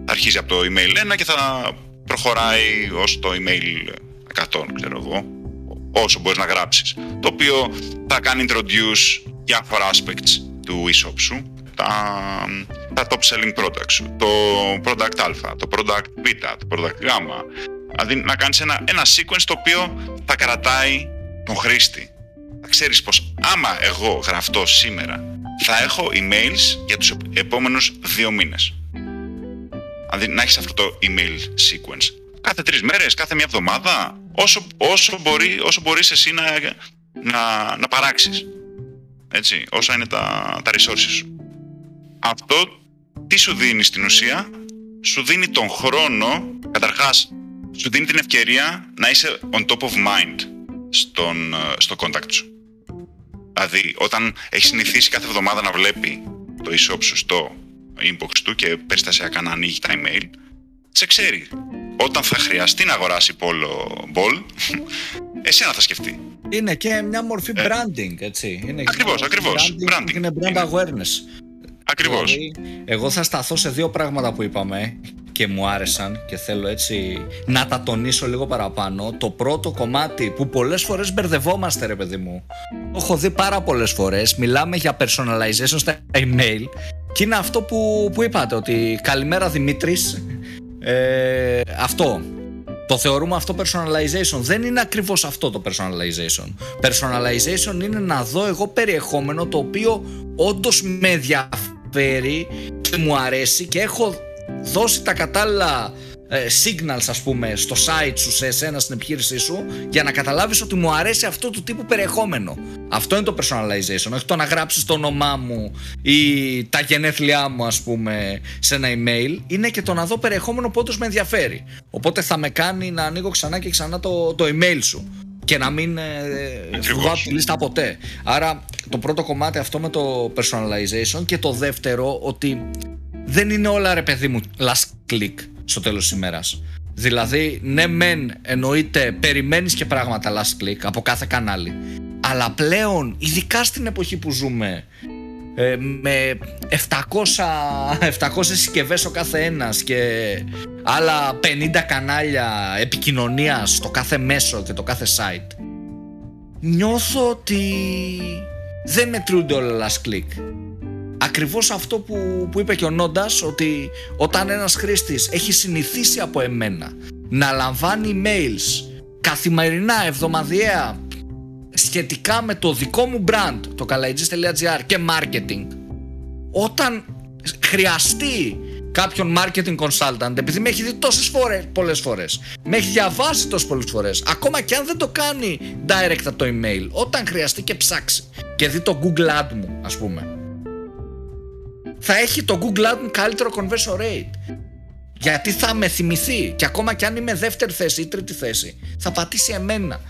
θα αρχίζει από το email 1 και θα προχωράει ως το email 100 ξέρω εγώ, όσο μπορείς να γράψεις. Το οποίο θα κάνει introduce διάφορα aspects του e-shop σου, τα, τα top selling products σου, το product α, το product β, το product γ. Δηλαδή να κάνεις ένα, ένα sequence το οποίο θα κρατάει τον χρήστη. Θα ξέρεις πως άμα εγώ γραφτώ σήμερα θα έχω emails για τους επόμενους δύο μήνες. Δηλαδή να έχεις αυτό το email sequence. Κάθε τρεις μέρες, κάθε μια εβδομάδα, όσο, όσο, μπορεί, όσο μπορείς εσύ να, να, να παράξεις. Έτσι, όσα είναι τα, τα resources σου. Αυτό τι σου δίνει στην ουσία, σου δίνει τον χρόνο, καταρχάς, σου δίνει την ευκαιρία να είσαι on top of mind στον, στο contact σου. Δηλαδή, όταν έχεις συνηθίσει κάθε εβδομάδα να βλέπει το e-shop σου στο inbox του και περιστασιακά να ανοίγει τα email, σε ξέρει. Όταν θα χρειαστεί να αγοράσει πόλο μπολ, εσένα θα σκεφτεί. Είναι και μια μορφή ε. branding, έτσι. Είναι ακριβώς, ακριβώς. Branding, Είναι brand awareness. Ακριβώς. Δηλαδή, εγώ θα σταθώ σε δύο πράγματα που είπαμε και μου άρεσαν και θέλω έτσι να τα τονίσω λίγο παραπάνω. Το πρώτο κομμάτι που πολλές φορές μπερδευόμαστε ρε παιδί μου. Το έχω δει πάρα πολλές φορές. Μιλάμε για personalization στα email και είναι αυτό που, που είπατε ότι καλημέρα Δημήτρης. Ε, αυτό. Το θεωρούμε αυτό personalization. Δεν είναι ακριβώς αυτό το personalization. Personalization είναι να δω εγώ περιεχόμενο το οποίο όντως με ενδιαφέρει και μου αρέσει και έχω δώσει τα κατάλληλα ε, signals ας πούμε στο site σου σε εσένα στην επιχείρησή σου για να καταλάβεις ότι μου αρέσει αυτό του τύπου περιεχόμενο. Αυτό είναι το personalization. Όχι το να γράψεις το όνομά μου ή τα γενέθλιά μου ας πούμε σε ένα email είναι και το να δω περιεχόμενο που όντως με ενδιαφέρει. Οπότε θα με κάνει να ανοίγω ξανά και ξανά το, το email σου και να μην ε, βγω τη λίστα ποτέ. Άρα το πρώτο κομμάτι αυτό με το personalization και το δεύτερο ότι δεν είναι όλα ρε παιδί μου last click στο τέλος της ημέρας. Δηλαδή, ναι μεν εννοείται περιμένεις και πράγματα last click από κάθε κανάλι. Αλλά πλέον, ειδικά στην εποχή που ζούμε, ε, με 700, 700 συσκευές ο κάθε ένας και άλλα 50 κανάλια επικοινωνίας στο κάθε μέσο και το κάθε site. Νιώθω ότι δεν μετρούνται όλα last click. Ακριβώς αυτό που, που είπε και ο Νόντας ότι όταν ένας χρήστης έχει συνηθίσει από εμένα να λαμβάνει emails καθημερινά, εβδομαδιαία σχετικά με το δικό μου brand το kalaigis.gr και marketing όταν χρειαστεί κάποιον marketing consultant επειδή με έχει δει τόσες φορές, πολλές φορές με έχει διαβάσει τόσες πολλές φορές ακόμα και αν δεν το κάνει direct από το email όταν χρειαστεί και ψάξει και δει το Google Ad μου ας πούμε θα έχει το Google Ad καλύτερο conversion rate. Γιατί θα με θυμηθεί και ακόμα και αν είμαι δεύτερη θέση ή τρίτη θέση, θα πατήσει εμένα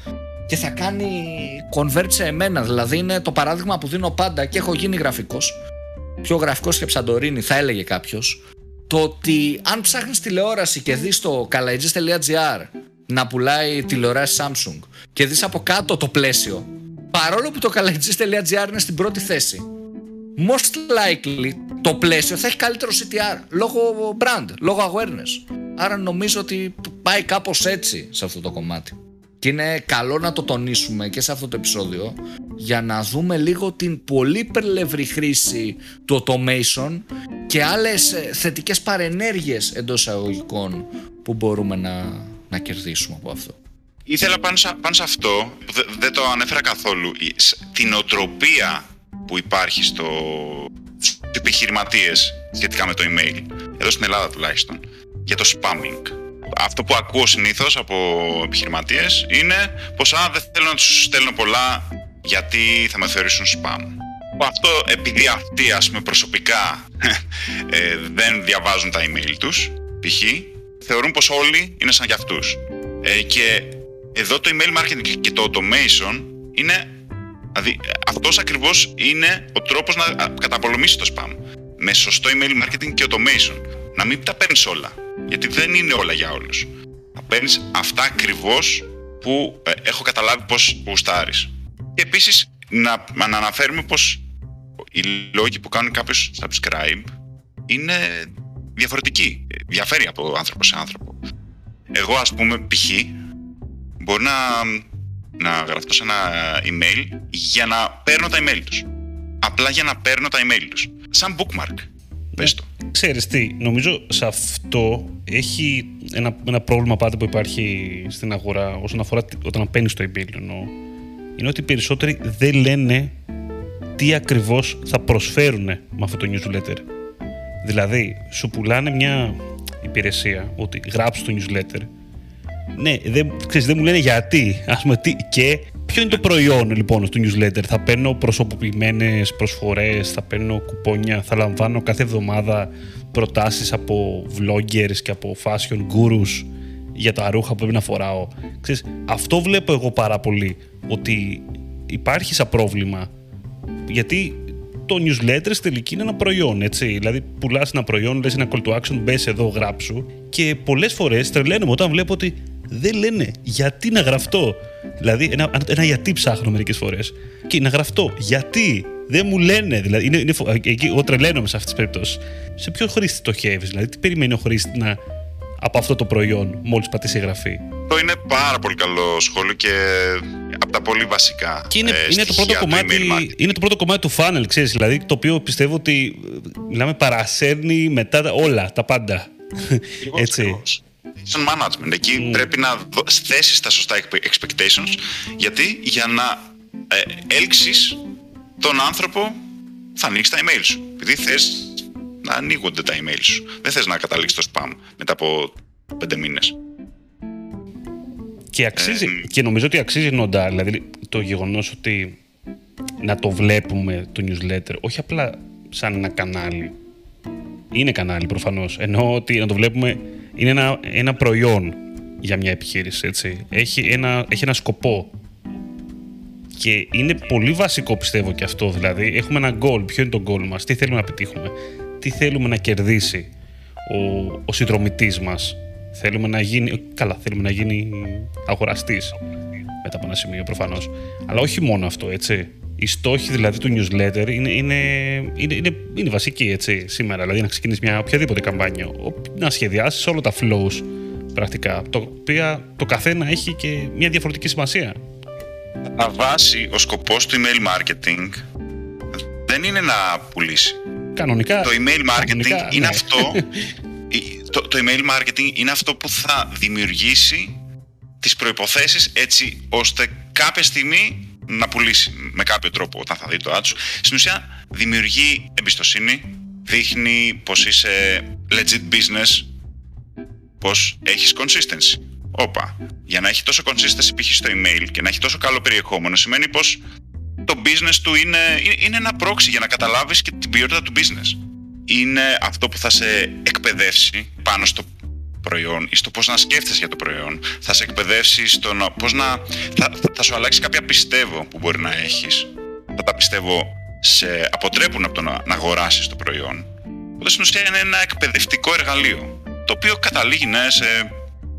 και θα κάνει convert σε εμένα. Δηλαδή είναι το παράδειγμα που δίνω πάντα και έχω γίνει γραφικός. Πιο γραφικός και ψαντορίνη θα έλεγε κάποιος. Το ότι αν ψάχνεις τηλεόραση και δεις το kalaigis.gr να πουλάει τηλεοράσει Samsung και δεις από κάτω το πλαίσιο παρόλο που το kalaigis.gr είναι στην πρώτη θέση most likely το πλαίσιο θα έχει καλύτερο CTR λόγω brand, λόγω awareness. Άρα νομίζω ότι πάει κάπως έτσι σε αυτό το κομμάτι. Και είναι καλό να το τονίσουμε και σε αυτό το επεισόδιο για να δούμε λίγο την πολύ περλευρή χρήση του automation και άλλες ε, θετικές παρενέργειες εντός αγωγικών που μπορούμε να, να κερδίσουμε από αυτό. Ήθελα πάνω σε, πάνω σε αυτό, δεν το ανέφερα καθόλου, την οτροπία που υπάρχει στο, στους επιχειρηματίες σχετικά με το email, εδώ στην Ελλάδα τουλάχιστον, για το spamming. Αυτό που ακούω συνήθως από επιχειρηματίες είναι πως α, δεν θέλω να τους στέλνω πολλά γιατί θα με θεωρήσουν spam. Αυτό επειδή αυτοί ας πούμε προσωπικά ε, δεν διαβάζουν τα email τους, π.χ. θεωρούν πως όλοι είναι σαν για αυτούς. Ε, και εδώ το email marketing και το automation είναι Δηλαδή, αυτός ακριβώς είναι ο τρόπος να καταπολεμήσει το spam. Με σωστό email marketing και automation. Να μην τα παίρνεις όλα. Γιατί δεν είναι όλα για όλους. Να παίρνεις αυτά ακριβώς που ε, έχω καταλάβει πώς γουστάρεις. Και επίσης να, να αναφέρουμε πως οι λόγοι που κάνουν κάποιος subscribe είναι διαφορετικοί. Διαφέρει από άνθρωπο σε άνθρωπο. Εγώ, ας πούμε, π.χ. μπορεί να, να γραφτώ σε ένα email για να παίρνω τα email τους. Απλά για να παίρνω τα email τους. Σαν bookmark. Πες το. Ξέρεις τι, νομίζω σε αυτό έχει ένα, ένα πρόβλημα πάντα που υπάρχει στην αγορά όσον αφορά τι- όταν παίρνεις το email εννοώ. Είναι ότι οι περισσότεροι δεν λένε τι ακριβώς θα προσφέρουν με αυτό το newsletter. Δηλαδή, σου πουλάνε μια υπηρεσία ότι γράψει το newsletter. Ναι, δεν, ξέρεις, δεν μου λένε γιατί. Ας πούμε, τι, και ποιο είναι το προϊόν λοιπόν του newsletter; Θα παίρνω προσωποποιημένες προσφορές, θα παίρνω κουπόνια, θα λαμβάνω κάθε εβδομάδα προτάσεις από vloggers και από fashion gurus για τα ρούχα που πρέπει να φοράω. Ξέρεις, αυτό βλέπω εγώ πάρα πολύ, ότι υπάρχει σαν πρόβλημα γιατί το newsletter στην τελική είναι ένα προϊόν, έτσι. Δηλαδή, πουλάς ένα προϊόν, λες ένα call to action, μπες εδώ, γράψου. Και πολλές φορές τρελαίνομαι όταν βλέπω ότι δεν λένε γιατί να γραφτώ. Δηλαδή, ένα, ένα γιατί ψάχνω μερικές φορές. Και να γραφτώ. Γιατί; Δεν μου λένε. Δηλαδή, είναι, είναι, φο- εκεί, εγώ τρελαίνομαι σε αυτές τις περιπτώσεις. Σε ποιο χρήστη στοχεύει, δηλαδή, τι περιμένει ο χρήστη να, από αυτό το προϊόν, μόλις πατήσει εγγραφή. Αυτό είναι πάρα πολύ καλό σχόλιο και από τα πολύ βασικά. Και είναι, ε, είναι, το στοιχεία πρώτο του κομμάτι, email marketing. είναι το πρώτο κομμάτι του funnel, ξέρεις, δηλαδή, το οποίο πιστεύω ότι ε, μιλάμε παρασέρνει μετά τα- όλα, τα πάντα. Έτσι. Ακριβώς. Στον management. Εκεί πρέπει να δω- θέσεις τα σωστά expe- expectations. Γιατί για να ε, έλξεις τον άνθρωπο θα ανοίξεις τα email σου. Επειδή θες να ανοίγονται τα email σου. Δεν θες να καταλήξεις το spam μετά από πέντε μήνες. Και, αξίζει, Ε, και νομίζω ότι αξίζει νοντά, δηλαδή το γεγονός ότι να το βλέπουμε το newsletter, όχι απλά σαν ένα κανάλι. Είναι κανάλι προφανώς, ενώ ότι να το βλέπουμε είναι ένα, ένα προϊόν για μια επιχείρηση, έτσι. Έχει ένα, έχει ένα σκοπό. Και είναι πολύ βασικό πιστεύω και αυτό, δηλαδή έχουμε ένα goal. Ποιο είναι το goal μας, τι θέλουμε να πετύχουμε, τι θέλουμε να κερδίσει ο, ο συνδρομητής μας; Θέλουμε να γίνει, καλά, θέλουμε να γίνει αγοραστής μετά από ένα σημείο προφανώς. Αλλά όχι μόνο αυτό, έτσι. Οι στόχοι δηλαδή του newsletter είναι, είναι, είναι, είναι, είναι βασικοί έτσι, σήμερα. Δηλαδή να ξεκινήσεις μια οποιαδήποτε καμπάνια. Ο- Να σχεδιάσεις όλα τα flows πρακτικά. Το οποίο το καθένα έχει και μια διαφορετική σημασία. Κατά βάση, ο σκοπός του email marketing δεν είναι να πουλήσει. Κανονικά. Το email marketing κανονικά, είναι ναι. αυτό. η- Το, το email marketing είναι αυτό που θα δημιουργήσει τις προϋποθέσεις έτσι ώστε κάποια στιγμή να πουλήσει με κάποιο τρόπο όταν θα δει το ad σου. Στην ουσία δημιουργεί εμπιστοσύνη, δείχνει πως είσαι legit business, πως έχεις consistency. Όπα, για να έχει τόσο consistency π.χ. στο email και να έχει τόσο καλό περιεχόμενο σημαίνει πως το business του είναι, είναι ένα proxy για να καταλάβεις και την ποιότητα του business. Είναι αυτό που θα σε εκπαιδεύσει πάνω στο προϊόν ή στο πώς να σκέφτεσαι για το προϊόν. Θα σε εκπαιδεύσει στο να, πώς να... Θα, θα σου αλλάξει κάποια πιστεύω που μπορεί να έχεις. Θα τα πιστεύω σε αποτρέπουν από το να, να αγοράσεις το προϊόν. Οπότε στην ουσία είναι ένα εκπαιδευτικό εργαλείο, το οποίο καταλήγει ναι, σε,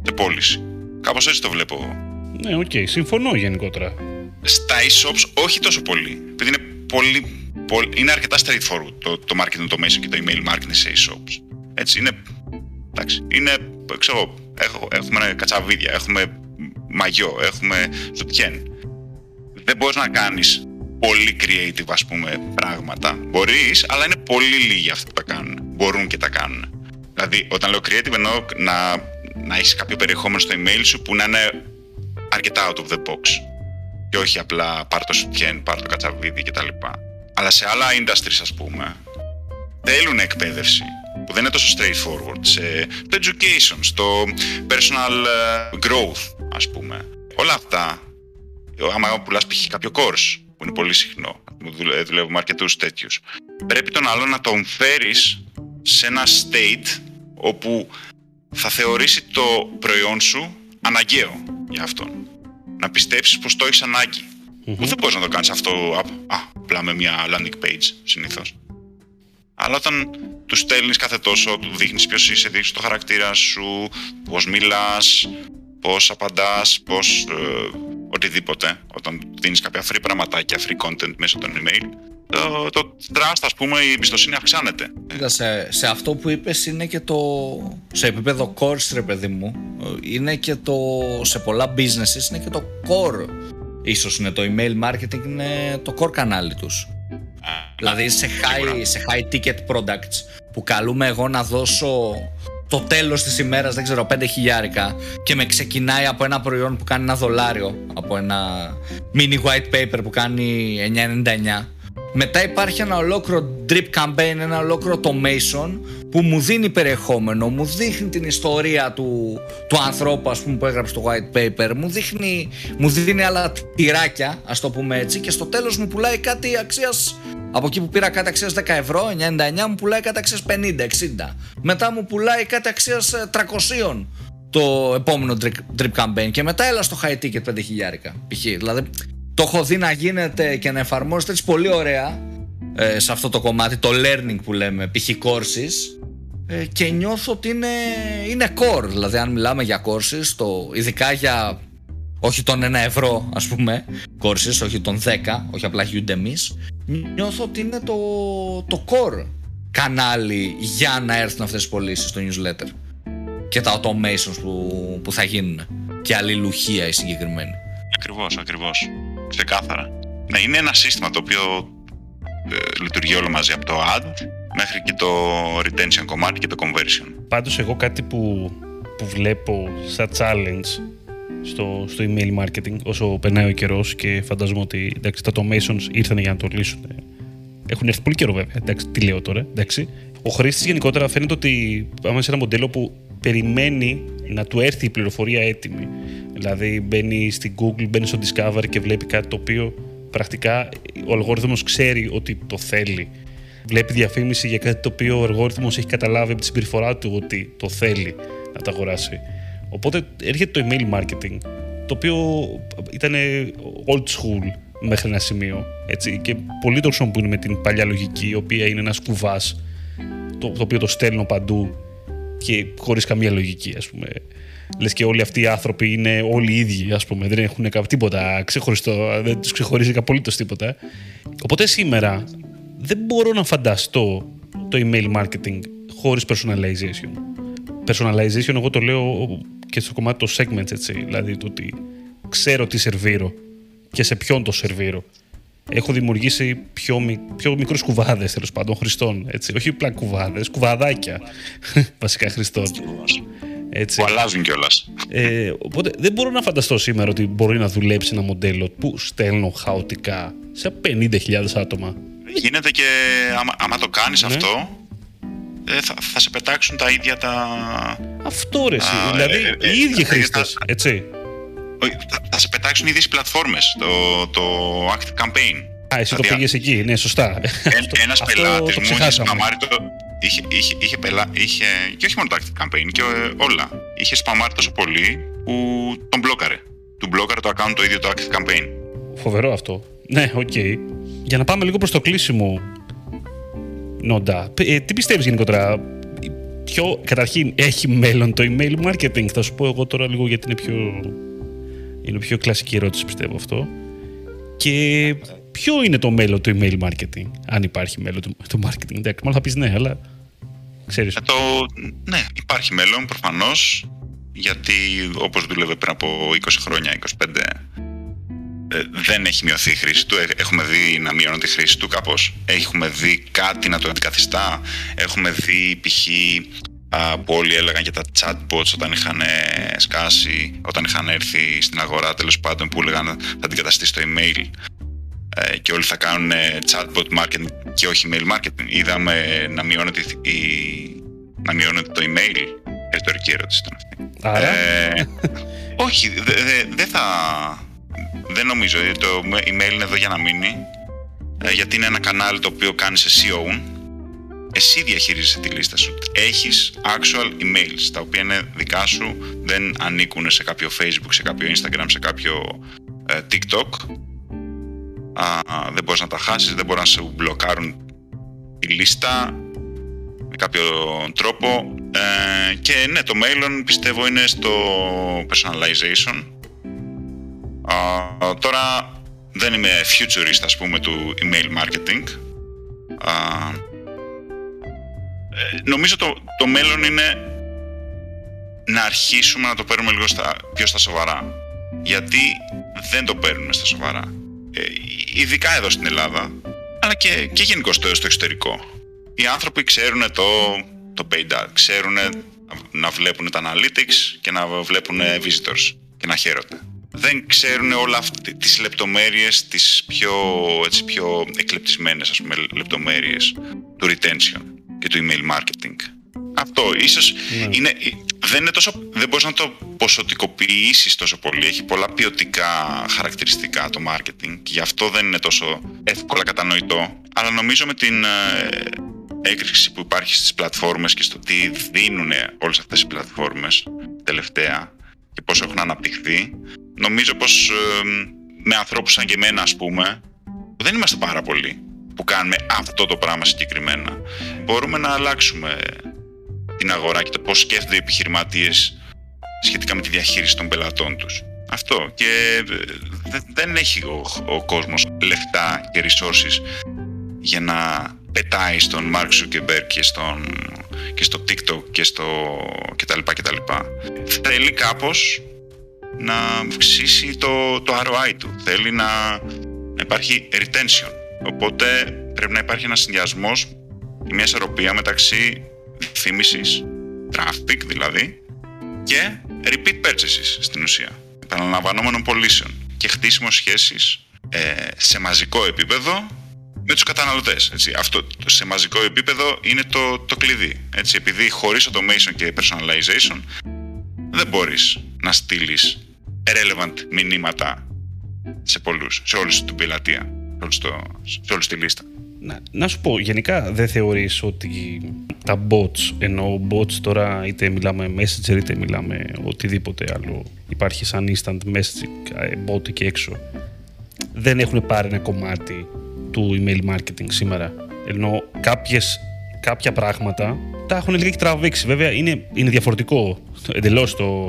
σε πώληση. Κάπως έτσι το βλέπω εγώ Ναι, οκ, συμφωνώ γενικότερα. στα e-shops όχι τόσο πολύ. Επειδή είναι, πολύ, πολύ, είναι αρκετά straightforward το, το marketing automation και το email marketing σε e-shops. Έτσι, είναι, εντάξει, είναι, ξέρω, έχω, έχουμε κατσαβίδια, έχουμε μαγιό, έχουμε ζουτιέν. Δεν μπορείς να κάνεις πολύ creative, ας πούμε, πράγματα. Μπορείς, αλλά είναι πολύ λίγοι αυτοί που τα κάνουν. Μπορούν και τα κάνουν. Δηλαδή, όταν λέω creative εννοώ να, να έχεις κάποιο περιεχόμενο στο email σου που να είναι αρκετά out of the box και όχι απλά πάρ το σουτιέν, πάρ το κατσαβίδι κτλ. Αλλά σε άλλα industries, ας πούμε, θέλουν εκπαίδευση που δεν είναι τόσο straightforward. Σε το education, στο personal ε, growth, ας πούμε. Όλα αυτά, άμα πουλάς π.χ. κάποιο course, που είναι πολύ συχνό, δουλε- δουλεύουμε αρκετούς τέτοιους, πρέπει τον άλλο να τον φέρεις σε ένα state όπου θα θεωρήσει το προϊόν σου αναγκαίο για αυτόν να πιστέψεις πως το έχεις ανάγκη. Που δεν μπορείς να το κάνεις αυτό α, α, απλά με μια landing page συνήθως. Αλλά όταν τους στέλνεις κάθε τόσο, του δείχνεις ποιος είσαι, δείχνεις το χαρακτήρα σου, πώς μιλάς, πώς απαντάς, πώς, ε, οτιδήποτε, όταν δίνεις κάποια free πραγματάκια, free content μέσω των email, το, το trust, ας πούμε, η εμπιστοσύνη αυξάνεται. Σε, σε αυτό που είπες είναι και το, σε επίπεδο course ρε παιδί μου, είναι και το, σε πολλά businesses είναι και το core, ίσως είναι το email marketing, είναι το core κανάλι τους. Δηλαδή σε high, σε high ticket products που καλούμε εγώ να δώσω το τέλος της ημέρας, δεν ξέρω, 5 χιλιάρικα και με ξεκινάει από ένα προϊόν που κάνει ένα δολάριο, από ένα mini white paper που κάνει 9,99 μετά υπάρχει ένα ολόκληρο drip campaign, ένα ολόκληρο automation που μου δίνει περιεχόμενο, μου δείχνει την ιστορία του, του ανθρώπου ας πούμε, που έγραψε το white paper, μου, δείχνει, μου δίνει άλλα τυράκια, ας το πούμε έτσι, και στο τέλος μου πουλάει κάτι αξίας, από εκεί που πήρα κάτι αξίας 10 ευρώ, 99, μου πουλάει κάτι αξίας 50, 60. Μετά μου πουλάει κάτι αξίας 300 ε, το επόμενο drip, drip campaign και μετά έλα στο high ticket 5 χιλιάρικα π.χ. Δηλαδή το έχω δει να γίνεται και να εφαρμόζεται έτσι πολύ ωραία ε, σε αυτό το κομμάτι, το learning που λέμε, π.χ. courses ε, και νιώθω ότι είναι, είναι core, δηλαδή αν μιλάμε για courses, το, ειδικά για όχι τον 1 ευρώ ας πούμε courses, όχι τον 10, όχι απλά Udemy, νιώθω ότι είναι το, το core κανάλι για να έρθουν αυτές τις πωλήσεις στο newsletter και τα automations που, που θα γίνουν και αλληλουχία η συγκεκριμένη. Ακριβώς, ακριβώς ξεκάθαρα. Ναι, είναι ένα σύστημα το οποίο ε, λειτουργεί όλο μαζί από το ad μέχρι και το retention κομμάτι και το conversion. Πάντως εγώ κάτι που, που βλέπω σαν challenge στο, στο email marketing όσο περνάει ο καιρός και φαντάζομαι ότι εντάξει, τα automations ήρθαν για να το λύσουν. Έχουν έρθει πολύ καιρό βέβαια. Εντάξει, τι λέω τώρα. Εντάξει. Ο χρήστης γενικότερα φαίνεται ότι πάμε σε ένα μοντέλο που περιμένει να του έρθει η πληροφορία έτοιμη. Δηλαδή μπαίνει στην Google, μπαίνει στο Discover και βλέπει κάτι το οποίο πρακτικά ο αλγόριθμος ξέρει ότι το θέλει. Βλέπει διαφήμιση για κάτι το οποίο ο αλγόριθμος έχει καταλάβει από τη συμπεριφορά του ότι το θέλει να τα αγοράσει. Οπότε έρχεται το email marketing, το οποίο ήταν old school μέχρι ένα σημείο. Έτσι, και πολλοί το χρησιμοποιούν με την παλιά λογική, η οποία είναι ένας κουβάς, το, το οποίο το στέλνω παντού και χωρίς καμία λογική, ας πούμε. Λες και όλοι αυτοί οι άνθρωποι είναι όλοι οι ίδιοι, ας πούμε, δεν έχουν τίποτα ξεχωριστό, δεν τους ξεχωρίζει απολύτως τίποτα. Οπότε σήμερα δεν μπορώ να φανταστώ το email marketing χωρίς personalization. Personalization εγώ το λέω και στο κομμάτι του segments, έτσι, δηλαδή το ότι ξέρω τι σερβίρω και σε ποιον το σερβίρω έχω δημιουργήσει πιο, μι, πιο μικρούς κουβάδες τέλος πάντων χρηστών. Έτσι. Όχι απλά κουβάδες, κουβαδάκια βασικά χρηστών. Έτσι. Που αλλάζουν κιόλας. Ε, οπότε δεν μπορώ να φανταστώ σήμερα ότι μπορεί να δουλέψει ένα μοντέλο που στέλνω χαοτικά σε 50.000 άτομα. Γίνεται και άμα, άμα το κάνεις ναι. αυτό, ε, θα, θα σε πετάξουν τα ίδια τα. Αυτό ρε, δηλαδή ε, ε, οι ίδιοι χρήστες. Έτσι θα σε πετάξουν ήδη στις πλατφόρμες το, το Active Campaign. Α, εσύ το πήγες εκεί, ναι, σωστά. Ένας πελάτης μου είχε σπαμάρει το. Είχε, είχε, είχε, πελά, είχε, και όχι μόνο το Active Campaign, και ε, όλα. Είχε σπαμάρει τόσο πολύ που τον μπλόκαρε. Του μπλόκαρε το account το ίδιο το Active Campaign. Φοβερό αυτό. Ναι, OK. Okay. Για να πάμε λίγο προς το κλείσιμο, Νόντα, ε, τι πιστεύεις γενικότερα, Ποιο, καταρχήν, έχει μέλλον το email marketing; Θα σου πω εγώ τώρα λίγο γιατί είναι πιο είναι πιο κλασική ερώτηση πιστεύω αυτό. Και ποιο είναι το μέλλον του email marketing, αν υπάρχει μέλλον του, του marketing. Εντάξει, μάλλον θα πεις ναι, αλλά ξέρεις. Ε, το, ναι, υπάρχει μέλλον προφανώς, γιατί όπως δούλευε πριν από 20 χρόνια, 25, ε, δεν έχει μειωθεί η χρήση του. Ε, έχουμε δει να μειώνει τη χρήση του κάπως. Έχουμε δει κάτι να το αντικαθιστά. Έχουμε δει π.χ που όλοι έλεγαν για τα chatbots όταν είχαν σκάσει, όταν είχαν έρθει στην αγορά τέλος πάντων που έλεγαν θα αντικαταστήσει το email ε, και όλοι θα κάνουν chatbot marketing και όχι email marketing. Είδαμε να μειώνεται, η, να μειώνεται το email. Ρητορική ερώτηση ήταν αυτή. Άρα. Ε, όχι, δεν θα... Δεν νομίζω ότι το email είναι εδώ για να μείνει ε, γιατί είναι ένα κανάλι το οποίο κάνεις σε SEO εσύ διαχειρίζεσαι τη λίστα σου. Έχεις actual emails, τα οποία είναι δικά σου, δεν ανήκουν σε κάποιο facebook, σε κάποιο instagram, σε κάποιο ε, tiktok. Α, δεν μπορείς να τα χάσεις, δεν μπορούν να σου μπλοκάρουν τη λίστα με κάποιο τρόπο. Ε, και ναι, το μέλλον πιστεύω είναι στο personalization τώρα δεν είμαι futurist, ας πούμε, του email marketing. Ε, νομίζω το, το μέλλον είναι να αρχίσουμε να το παίρνουμε λίγο στα, πιο στα σοβαρά. Γιατί δεν το παίρνουμε στα σοβαρά. Ε, ειδικά εδώ στην Ελλάδα, αλλά και, και γενικώς στο, εξωτερικό. Οι άνθρωποι ξέρουν το, το paid ad, ξέρουν να βλέπουν τα analytics και να βλέπουν visitors και να χαίρονται. Δεν ξέρουν όλα αυτές τις λεπτομέρειες, τις πιο, έτσι, πιο εκλεπτισμένες ας πούμε, λεπτομέρειες του retention και του email marketing. Αυτό ίσως ναι. είναι, δεν, είναι τόσο, δεν μπορείς να το ποσοτικοποιήσεις τόσο πολύ. Έχει πολλά ποιοτικά χαρακτηριστικά το marketing και γι' αυτό δεν είναι τόσο εύκολα κατανοητό. Αλλά νομίζω με την ε, έκρηξη που υπάρχει στις πλατφόρμες και στο τι δίνουν όλες αυτές οι πλατφόρμες τελευταία και πώς έχουν αναπτυχθεί, νομίζω πως ε, με ανθρώπους σαν και εμένα ας πούμε, δεν είμαστε πάρα πολλοί που κάνουμε αυτό το πράγμα συγκεκριμένα. Μπορούμε να αλλάξουμε την αγορά και το πώς σκέφτονται οι επιχειρηματίες σχετικά με τη διαχείριση των πελατών τους. Αυτό. Και ε, δεν έχει ο, ο κόσμος λεφτά και resources για να πετάει στον Μάρκ Zuckerberg και, στον, και στο TikTok και στο και τα λοιπά και τα λοιπά. Θέλει κάπως να αυξήσει το, το ROI του. Θέλει να, να υπάρχει retention. Οπότε πρέπει να υπάρχει ένας συνδυασμός και μια ισορροπία μεταξύ διαφήμισης, traffic δηλαδή, και repeat purchases στην ουσία. Επαναλαμβανόμενων πωλήσεων και χτίσιμος σχέσης ε, σε μαζικό επίπεδο με τους καταναλωτές. Έτσι. Αυτό σε μαζικό επίπεδο είναι το, το κλειδί. Έτσι. Επειδή χωρίς automation και personalization δεν μπορείς να στείλεις relevant μηνύματα σε πολλούς, σε όλους την πελατεία, σε όλους τη λίστα. Να, να σου πω, γενικά δεν θεωρείς ότι τα bots, ενώ bots τώρα είτε μιλάμε messenger είτε μιλάμε οτιδήποτε άλλο υπάρχει σαν instant messaging ε, bot εκεί έξω, δεν έχουν πάρει ένα κομμάτι του email marketing σήμερα. Ενώ κάποιες, κάποια πράγματα τα έχουν λίγα τραβήξει. Βέβαια είναι, είναι διαφορετικό εντελώς το,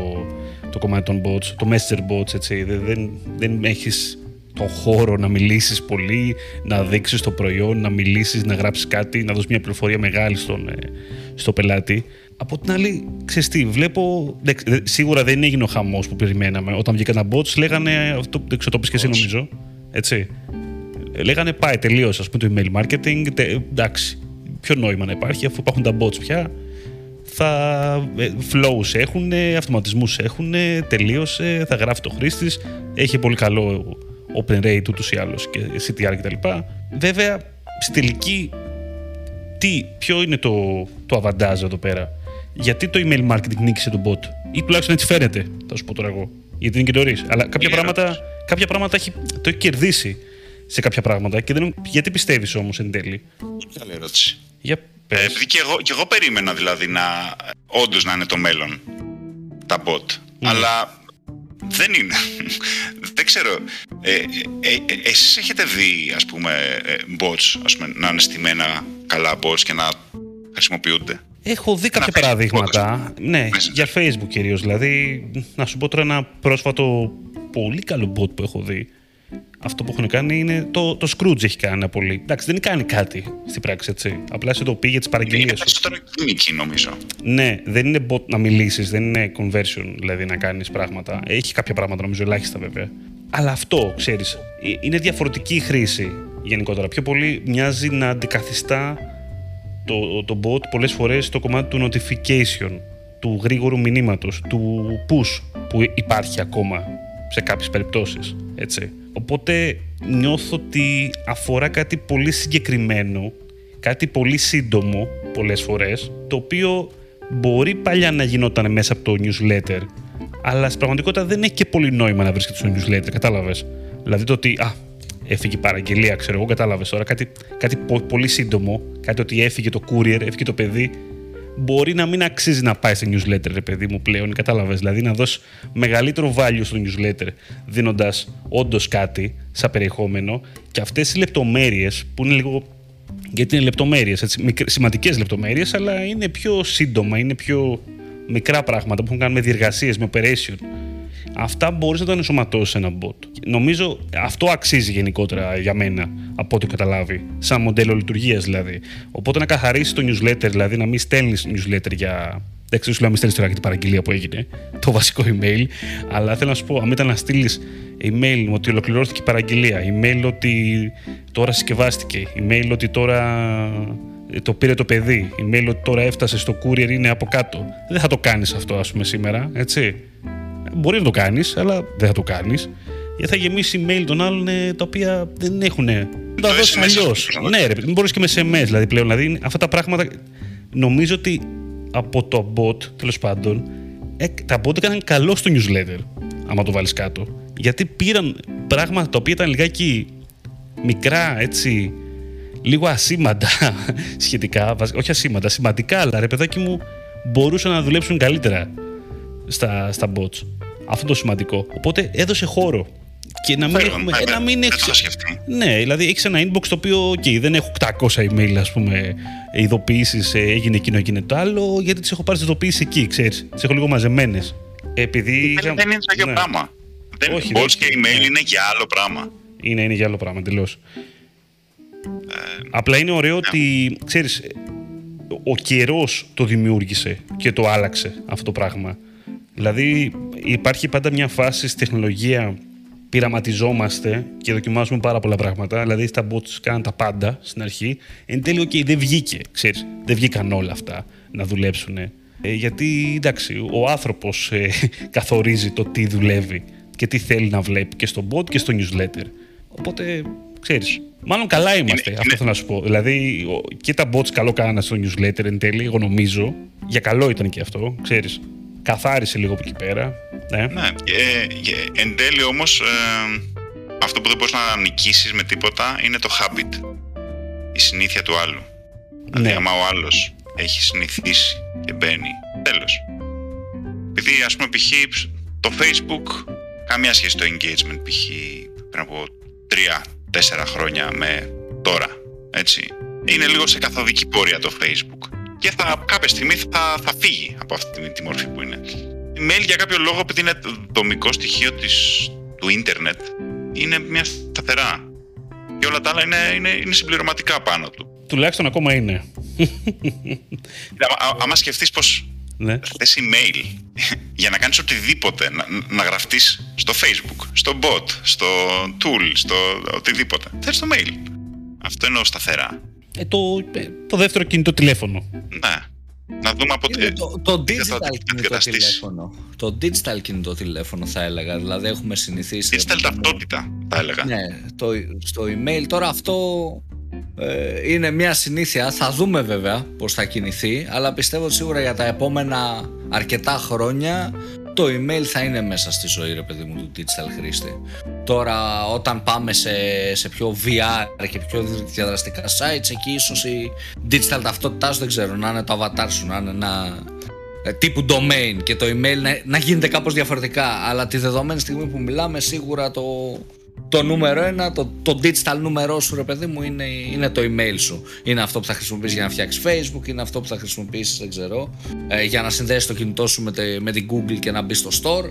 το κομμάτι των bots, το messenger bots, έτσι. Δεν, δεν, δεν έχεις τον χώρο να μιλήσεις πολύ, να δείξεις το προϊόν, να μιλήσεις, να γράψεις κάτι, να δώσεις μια πληροφορία μεγάλη στον, ε, στο πελάτη. Από την άλλη, ξέρεις τι, βλέπω, σίγουρα δεν έγινε ο χαμός που περιμέναμε. Όταν βγήκαν τα bots λέγανε, αυτό δεν ξέρω το πεις και εσύ νομίζω, έτσι. Λέγανε πάει τελείω ας πούμε το email marketing, τε, εντάξει, ποιο νόημα να υπάρχει αφού υπάρχουν τα bots πια, θα ε, flows έχουν, αυτοματισμούς έχουν, τελείωσε, θα γράφει το χρήστη, έχει πολύ καλό open rate ούτως ή άλλως και CTR κτλ. Βέβαια, στη τελική, τι, ποιο είναι το, το αβαντάζ εδώ πέρα; Γιατί το email marketing νίκησε τον bot; Ή τουλάχιστον έτσι φαίνεται, θα σου πω τώρα εγώ. Γιατί είναι και νωρίς. Αλλά κάποια πράγματα, κάποια πράγματα έχει, το έχει κερδίσει σε κάποια πράγματα. Και δεν, γιατί πιστεύεις όμως εν τέλει; Καλή ερώτηση. Για ε, επειδή και εγώ, και εγώ περίμενα δηλαδή να όντως να είναι το μέλλον τα bot. Αλλά δεν είναι. δεν ξέρω. Ε, ε, ε, εσείς έχετε δει, ας πούμε, ε, bots, ας πούμε, να είναι στημένα καλά bots και να χρησιμοποιούνται; Έχω δει κάποια παραδείγματα. Ναι, για Facebook κυρίως. Δηλαδή, να σου πω τώρα ένα πρόσφατο πολύ καλό bot που έχω δει αυτό που έχουν κάνει είναι το, το Scrooge έχει κάνει πολύ. Εντάξει, δεν κάνει κάτι στην πράξη, έτσι. Απλά σε το πήγε τις παραγγελίες Είναι περισσότερο κοινική, νομίζω. Ναι, δεν είναι bot να μιλήσεις, δεν είναι conversion, δηλαδή να κάνεις πράγματα. Έχει κάποια πράγματα, νομίζω, ελάχιστα βέβαια. Αλλά αυτό, ξέρεις, ε, είναι διαφορετική η χρήση γενικότερα. Πιο πολύ μοιάζει να αντικαθιστά το, το bot πολλές φορές το κομμάτι του notification, του γρήγορου μηνύματος, του push που υπάρχει ακόμα σε κάποιες περιπτώσεις, έτσι. Οπότε νιώθω ότι αφορά κάτι πολύ συγκεκριμένο, κάτι πολύ σύντομο πολλές φορές, το οποίο μπορεί παλιά να γινόταν μέσα από το newsletter, αλλά στην πραγματικότητα δεν έχει και πολύ νόημα να βρίσκεται στο newsletter, κατάλαβες; Δηλαδή το ότι, α, έφυγε η παραγγελία, ξέρω εγώ, κατάλαβες τώρα, κάτι, κάτι πολύ σύντομο, κάτι ότι έφυγε το courier, έφυγε το παιδί, μπορεί να μην αξίζει να πάει σε newsletter, ρε παιδί μου πλέον. Κατάλαβες; Δηλαδή να δώσεις μεγαλύτερο value στο newsletter, δίνοντας όντως κάτι σαν περιεχόμενο και αυτές οι λεπτομέρειες που είναι λίγο. Γιατί είναι λεπτομέρειες, σημαντικές λεπτομέρειες, αλλά είναι πιο σύντομα, είναι πιο μικρά πράγματα που έχουν κάνει με διεργασίες, με operation. Αυτά μπορείς να τα ενσωματώσεις σε ένα bot. Νομίζω αυτό αξίζει γενικότερα για μένα, από ό,τι καταλάβει, σαν μοντέλο λειτουργίας δηλαδή. Οπότε να καθαρίσει το newsletter, δηλαδή να μην στέλνεις newsletter για. Δεν ξέρω, σου λέω, μην στέλνεις τώρα για την παραγγελία που έγινε, το βασικό email. Αλλά θέλω να σου πω, αν ήταν να στείλεις email ότι ολοκληρώθηκε η παραγγελία, email ότι τώρα συσκευάστηκε, email ότι τώρα ε, το πήρε το παιδί, email ότι τώρα έφτασε στο courier είναι από κάτω. Δεν θα το κάνεις αυτό ας πούμε σήμερα, έτσι. Μπορεί να το κάνεις, αλλά δεν θα το κάνεις. Γιατί θα γεμίσει email των άλλων ε, τα οποία δεν έχουν. Θα τα δώσεις αλλιώς. Ναι, ρε, μπορείς και με SMS δηλαδή πλέον. Δηλαδή αυτά τα πράγματα νομίζω ότι από το bot τέλος πάντων ε, τα bot έκαναν καλό στο newsletter. Άμα το βάλεις κάτω. Γιατί πήραν πράγματα τα οποία ήταν λιγάκι μικρά έτσι λίγο ασήμαντα σχετικά, όχι ασήμαντα, σημαντικά, αλλά ρε παιδάκι μου μπορούσαν να δουλέψουν καλύτερα στα, στα bots. Αυτό το σημαντικό. Οπότε έδωσε χώρο. Και να μην Φέρον, έχουμε. βέβαια, να μην δεν έχεις- το είχα σκεφτεί. Ναι, δηλαδή έχεις ένα inbox το οποίο, OK, δεν έχω 800 email, ας πούμε, ειδοποιήσει, έγινε εκείνο, έγινε το άλλο, γιατί τις έχω πάρει τι ειδοποιήσει εκεί, ξέρεις. Τις έχω λίγο μαζεμένες. Επειδή. Δεν, δεν είναι το ίδιο Ναι. πράγμα. Δεν, Όχι, bots δεν- και email ναι. είναι για άλλο πράγμα. Είναι, είναι για άλλο πράγμα εντελώς. Απλά είναι ωραίο ότι, ξέρεις, ο καιρός το δημιούργησε και το άλλαξε αυτό το πράγμα. Δηλαδή υπάρχει πάντα μια φάση στη τεχνολογία πειραματιζόμαστε και δοκιμάζουμε πάρα πολλά πράγματα. Δηλαδή στα bots κάναν τα πάντα στην αρχή. Εν τέλει, οκ, δεν βγήκε, ξέρεις. Δεν βγήκαν όλα αυτά να δουλέψουν. Ε, γιατί, εντάξει, ο άνθρωπος ε, καθορίζει το τι δουλεύει και τι θέλει να βλέπει και στο bot και στο newsletter. Οπότε, ξέρεις, μάλλον καλά είμαστε, Είναι- αυτό είναι- θέλω να σου πω. Δηλαδή, ο- και τα bots καλό κάνανε στο newsletter εν τέλει, εγώ νομίζω. Για καλό ήταν και αυτό, ξέρεις. Καθάρισε λίγο από εκεί πέρα. Ναι. Ναι, ε, ε, εν τέλει όμως ε, αυτό που δεν μπορείς να νικήσεις με τίποτα είναι το habit. Η συνήθεια του άλλου. Δηλαδή Ναι. άμα ο άλλος έχει συνηθίσει και μπαίνει, τέλος. Επειδή ας πούμε π.χ. το facebook καμία σχέση το engagement π.χ. πριν από τρία-τέσσερα χρόνια με τώρα, έτσι. Είναι λίγο σε καθοδική πορεία το facebook και θα, κάποια στιγμή θα, θα φύγει από αυτή τη, τη μορφή που είναι. Η mail για κάποιο λόγο, επειδή είναι δομικό στοιχείο της, του ίντερνετ, είναι μια σταθερά. Και όλα τα άλλα είναι, είναι, είναι συμπληρωματικά πάνω του. Τουλάχιστον ακόμα είναι. Κοίτα, α- άμα σκεφτείς πως Ναι. θες email για να κάνεις οτιδήποτε, να, να γραφτείς στο facebook, στο bot, στο tool, στο οτιδήποτε. Θες το mail. Αυτό εννοώ σταθερά. Ε, το, ε, το δεύτερο κινητό τηλέφωνο. Ναι. Να δούμε από Είναι το, το τι θα digital το κινητό αντικαταστήσει. τηλέφωνο. Το digital κινητό τηλέφωνο θα έλεγα. Δηλαδή έχουμε συνηθίσει. Digital ταυτότητα, θα έλεγα. Ναι, το, στο email τώρα αυτό ε, είναι μια συνήθεια. Θα δούμε βέβαια πώς θα κινηθεί, αλλά πιστεύω ότι σίγουρα για τα επόμενα αρκετά χρόνια το email θα είναι μέσα στη ζωή, ρε παιδί μου, του digital χρήστη. Τώρα όταν πάμε σε, σε πιο VR και πιο διαδραστικά sites, εκεί ίσως η digital ταυτότητά σου δεν ξέρω, να είναι το avatar σου, να είναι ένα ε, τύπου domain και το email να, να γίνεται κάπως διαφορετικά. Αλλά τη δεδομένη στιγμή που μιλάμε, σίγουρα το, το νούμερο ένα, το, το digital νούμερό σου, ρε παιδί μου, είναι, είναι το email σου. Είναι αυτό που θα χρησιμοποιήσει για να φτιάξεις Facebook, είναι αυτό που θα χρησιμοποιήσεις, δεν ξέρω, ε, για να συνδέσεις το κινητό σου με, τε- με την Google και να μπεις στο store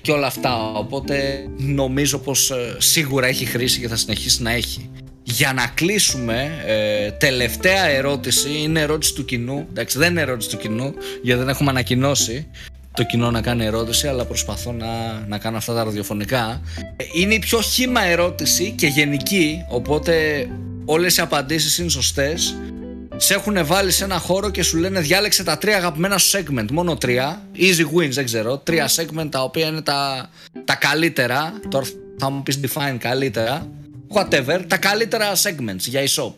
και όλα αυτά. Οπότε νομίζω πως ε, σίγουρα έχει χρήση και θα συνεχίσει να έχει. Για να κλείσουμε, ε, τελευταία ερώτηση είναι ερώτηση του κοινού. Εντάξει, δεν είναι ερώτηση του κοινού, γιατί δεν έχουμε ανακοινώσει το κοινό να κάνει ερώτηση, αλλά προσπαθώ να, να κάνω αυτά τα ραδιοφωνικά. Ε, Είναι η πιο χήμα ερώτηση και γενική, οπότε όλες οι απαντήσεις είναι σωστές. Σε έχουν βάλει σε ένα χώρο και σου λένε διάλεξε τα τρία αγαπημένα σου segment. Μόνο τρία. Easy wins, δεν ξέρω. Τρία segment τα οποία είναι τα, τα καλύτερα. Τώρα θα μου πεις define καλύτερα. Whatever. Τα καλύτερα segments για e-shop.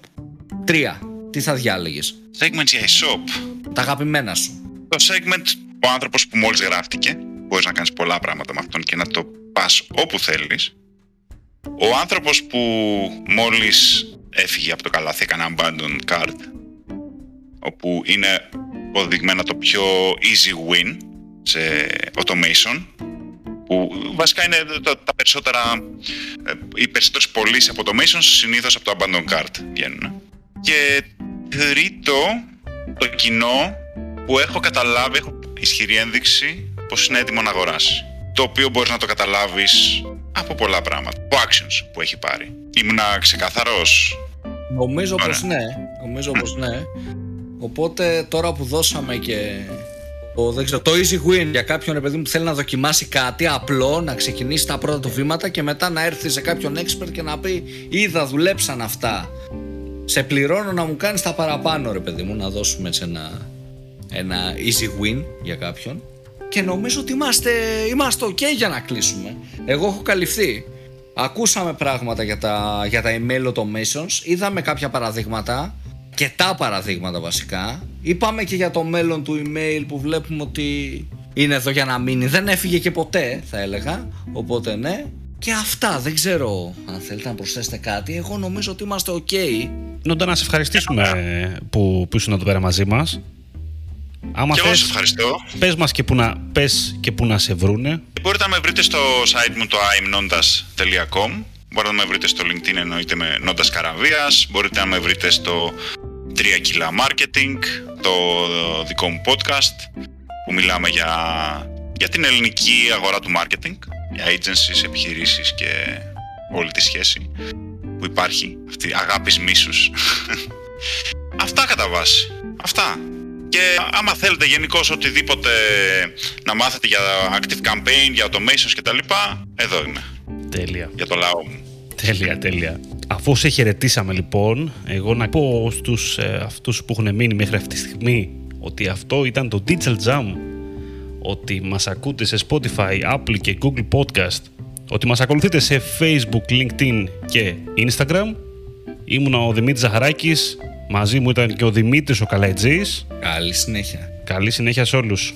Τρία. Τι θα διάλεγες; Segments για e-shop. Τα αγαπημένα σου. Το segment, ο άνθρωπος που μόλις γράφτηκε, μπορείς να κάνεις πολλά πράγματα με αυτόν και να το πας όπου θέλεις. Ο άνθρωπος που μόλις έφυγε από το καλάθι, έκανε abandon card, όπου είναι αποδειγμένα το πιο easy win σε automation, που βασικά είναι τα, τα περισσότερα, ε, οι περισσότερες πωλήσεις από automation συνήθως από το abandon card βγαίνουν. Και τρίτο, το κοινό που έχω καταλάβει, έχω ισχυρή ένδειξη πως είναι έτοιμο να αγοράσει. το οποίο μπορείς να το καταλάβεις από πολλά πράγματα. Από actions που έχει πάρει. Ήμουνα ξεκαθαρός. Νομίζω πως ναι. Νομίζω πως ναι. Οπότε τώρα που δώσαμε και το, δεν ξέρω, το easy win για κάποιον παιδί που θέλει να δοκιμάσει κάτι απλό, να ξεκινήσει τα πρώτα του βήματα και μετά να έρθει σε κάποιον expert και να πει είδα δουλέψαν αυτά. Σε πληρώνω να μου κάνεις τα παραπάνω ρε παιδί μου, να δώσουμε έτσι ένα, ένα easy win για κάποιον. Και νομίζω ότι είμαστε, είμαστε ok για να κλείσουμε. Εγώ έχω καλυφθεί. Ακούσαμε πράγματα για τα, για τα email automations, είδαμε κάποια παραδείγματα και τα παραδείγματα βασικά. Είπαμε και για το μέλλον του email που βλέπουμε ότι είναι εδώ για να μείνει. Δεν έφυγε και ποτέ θα έλεγα, οπότε ναι. Και αυτά, δεν ξέρω αν θέλετε να προσθέσετε κάτι. Εγώ νομίζω ότι είμαστε ok. Νόντα να σε ευχαριστήσουμε που, που ήσουν εδώ πέρα μαζί μας. Άμα και θες, εγώ ευχαριστώ. Πες μας και που να, πες και που να σε βρούνε. Μπορείτε να με βρείτε στο site μου το imnondas.com Μπορείτε να με βρείτε στο LinkedIn εννοείται με Νόντας Καραβίας. Μπορείτε να με βρείτε στο 3 κιλά marketing, το δικό μου podcast που μιλάμε για, για την ελληνική αγορά του marketing, για agencies, επιχειρήσεις και όλη τη σχέση που υπάρχει, αυτή αγάπης μίσους. Αυτά κατά βάση. Αυτά. Και άμα θέλετε γενικώ οτιδήποτε να μάθετε για active campaign, για automations κτλ. Εδώ είμαι. Τέλεια. Για το λαό μου. Τέλεια, τέλεια. Αφού σε χαιρετήσαμε λοιπόν, εγώ να πω στους ε, αυτούς που έχουν μείνει μέχρι αυτή τη στιγμή ότι αυτό ήταν το Digital Jam, ότι μας ακούτε σε Spotify, Apple και Google Podcast, ότι μας ακολουθείτε σε Facebook, LinkedIn και Instagram. Ήμουν ο Δημήτρης Ζαχαράκης, μαζί μου ήταν και ο Δημήτρης ο Καλαϊτζής. Καλή συνέχεια. Καλή συνέχεια σε όλους.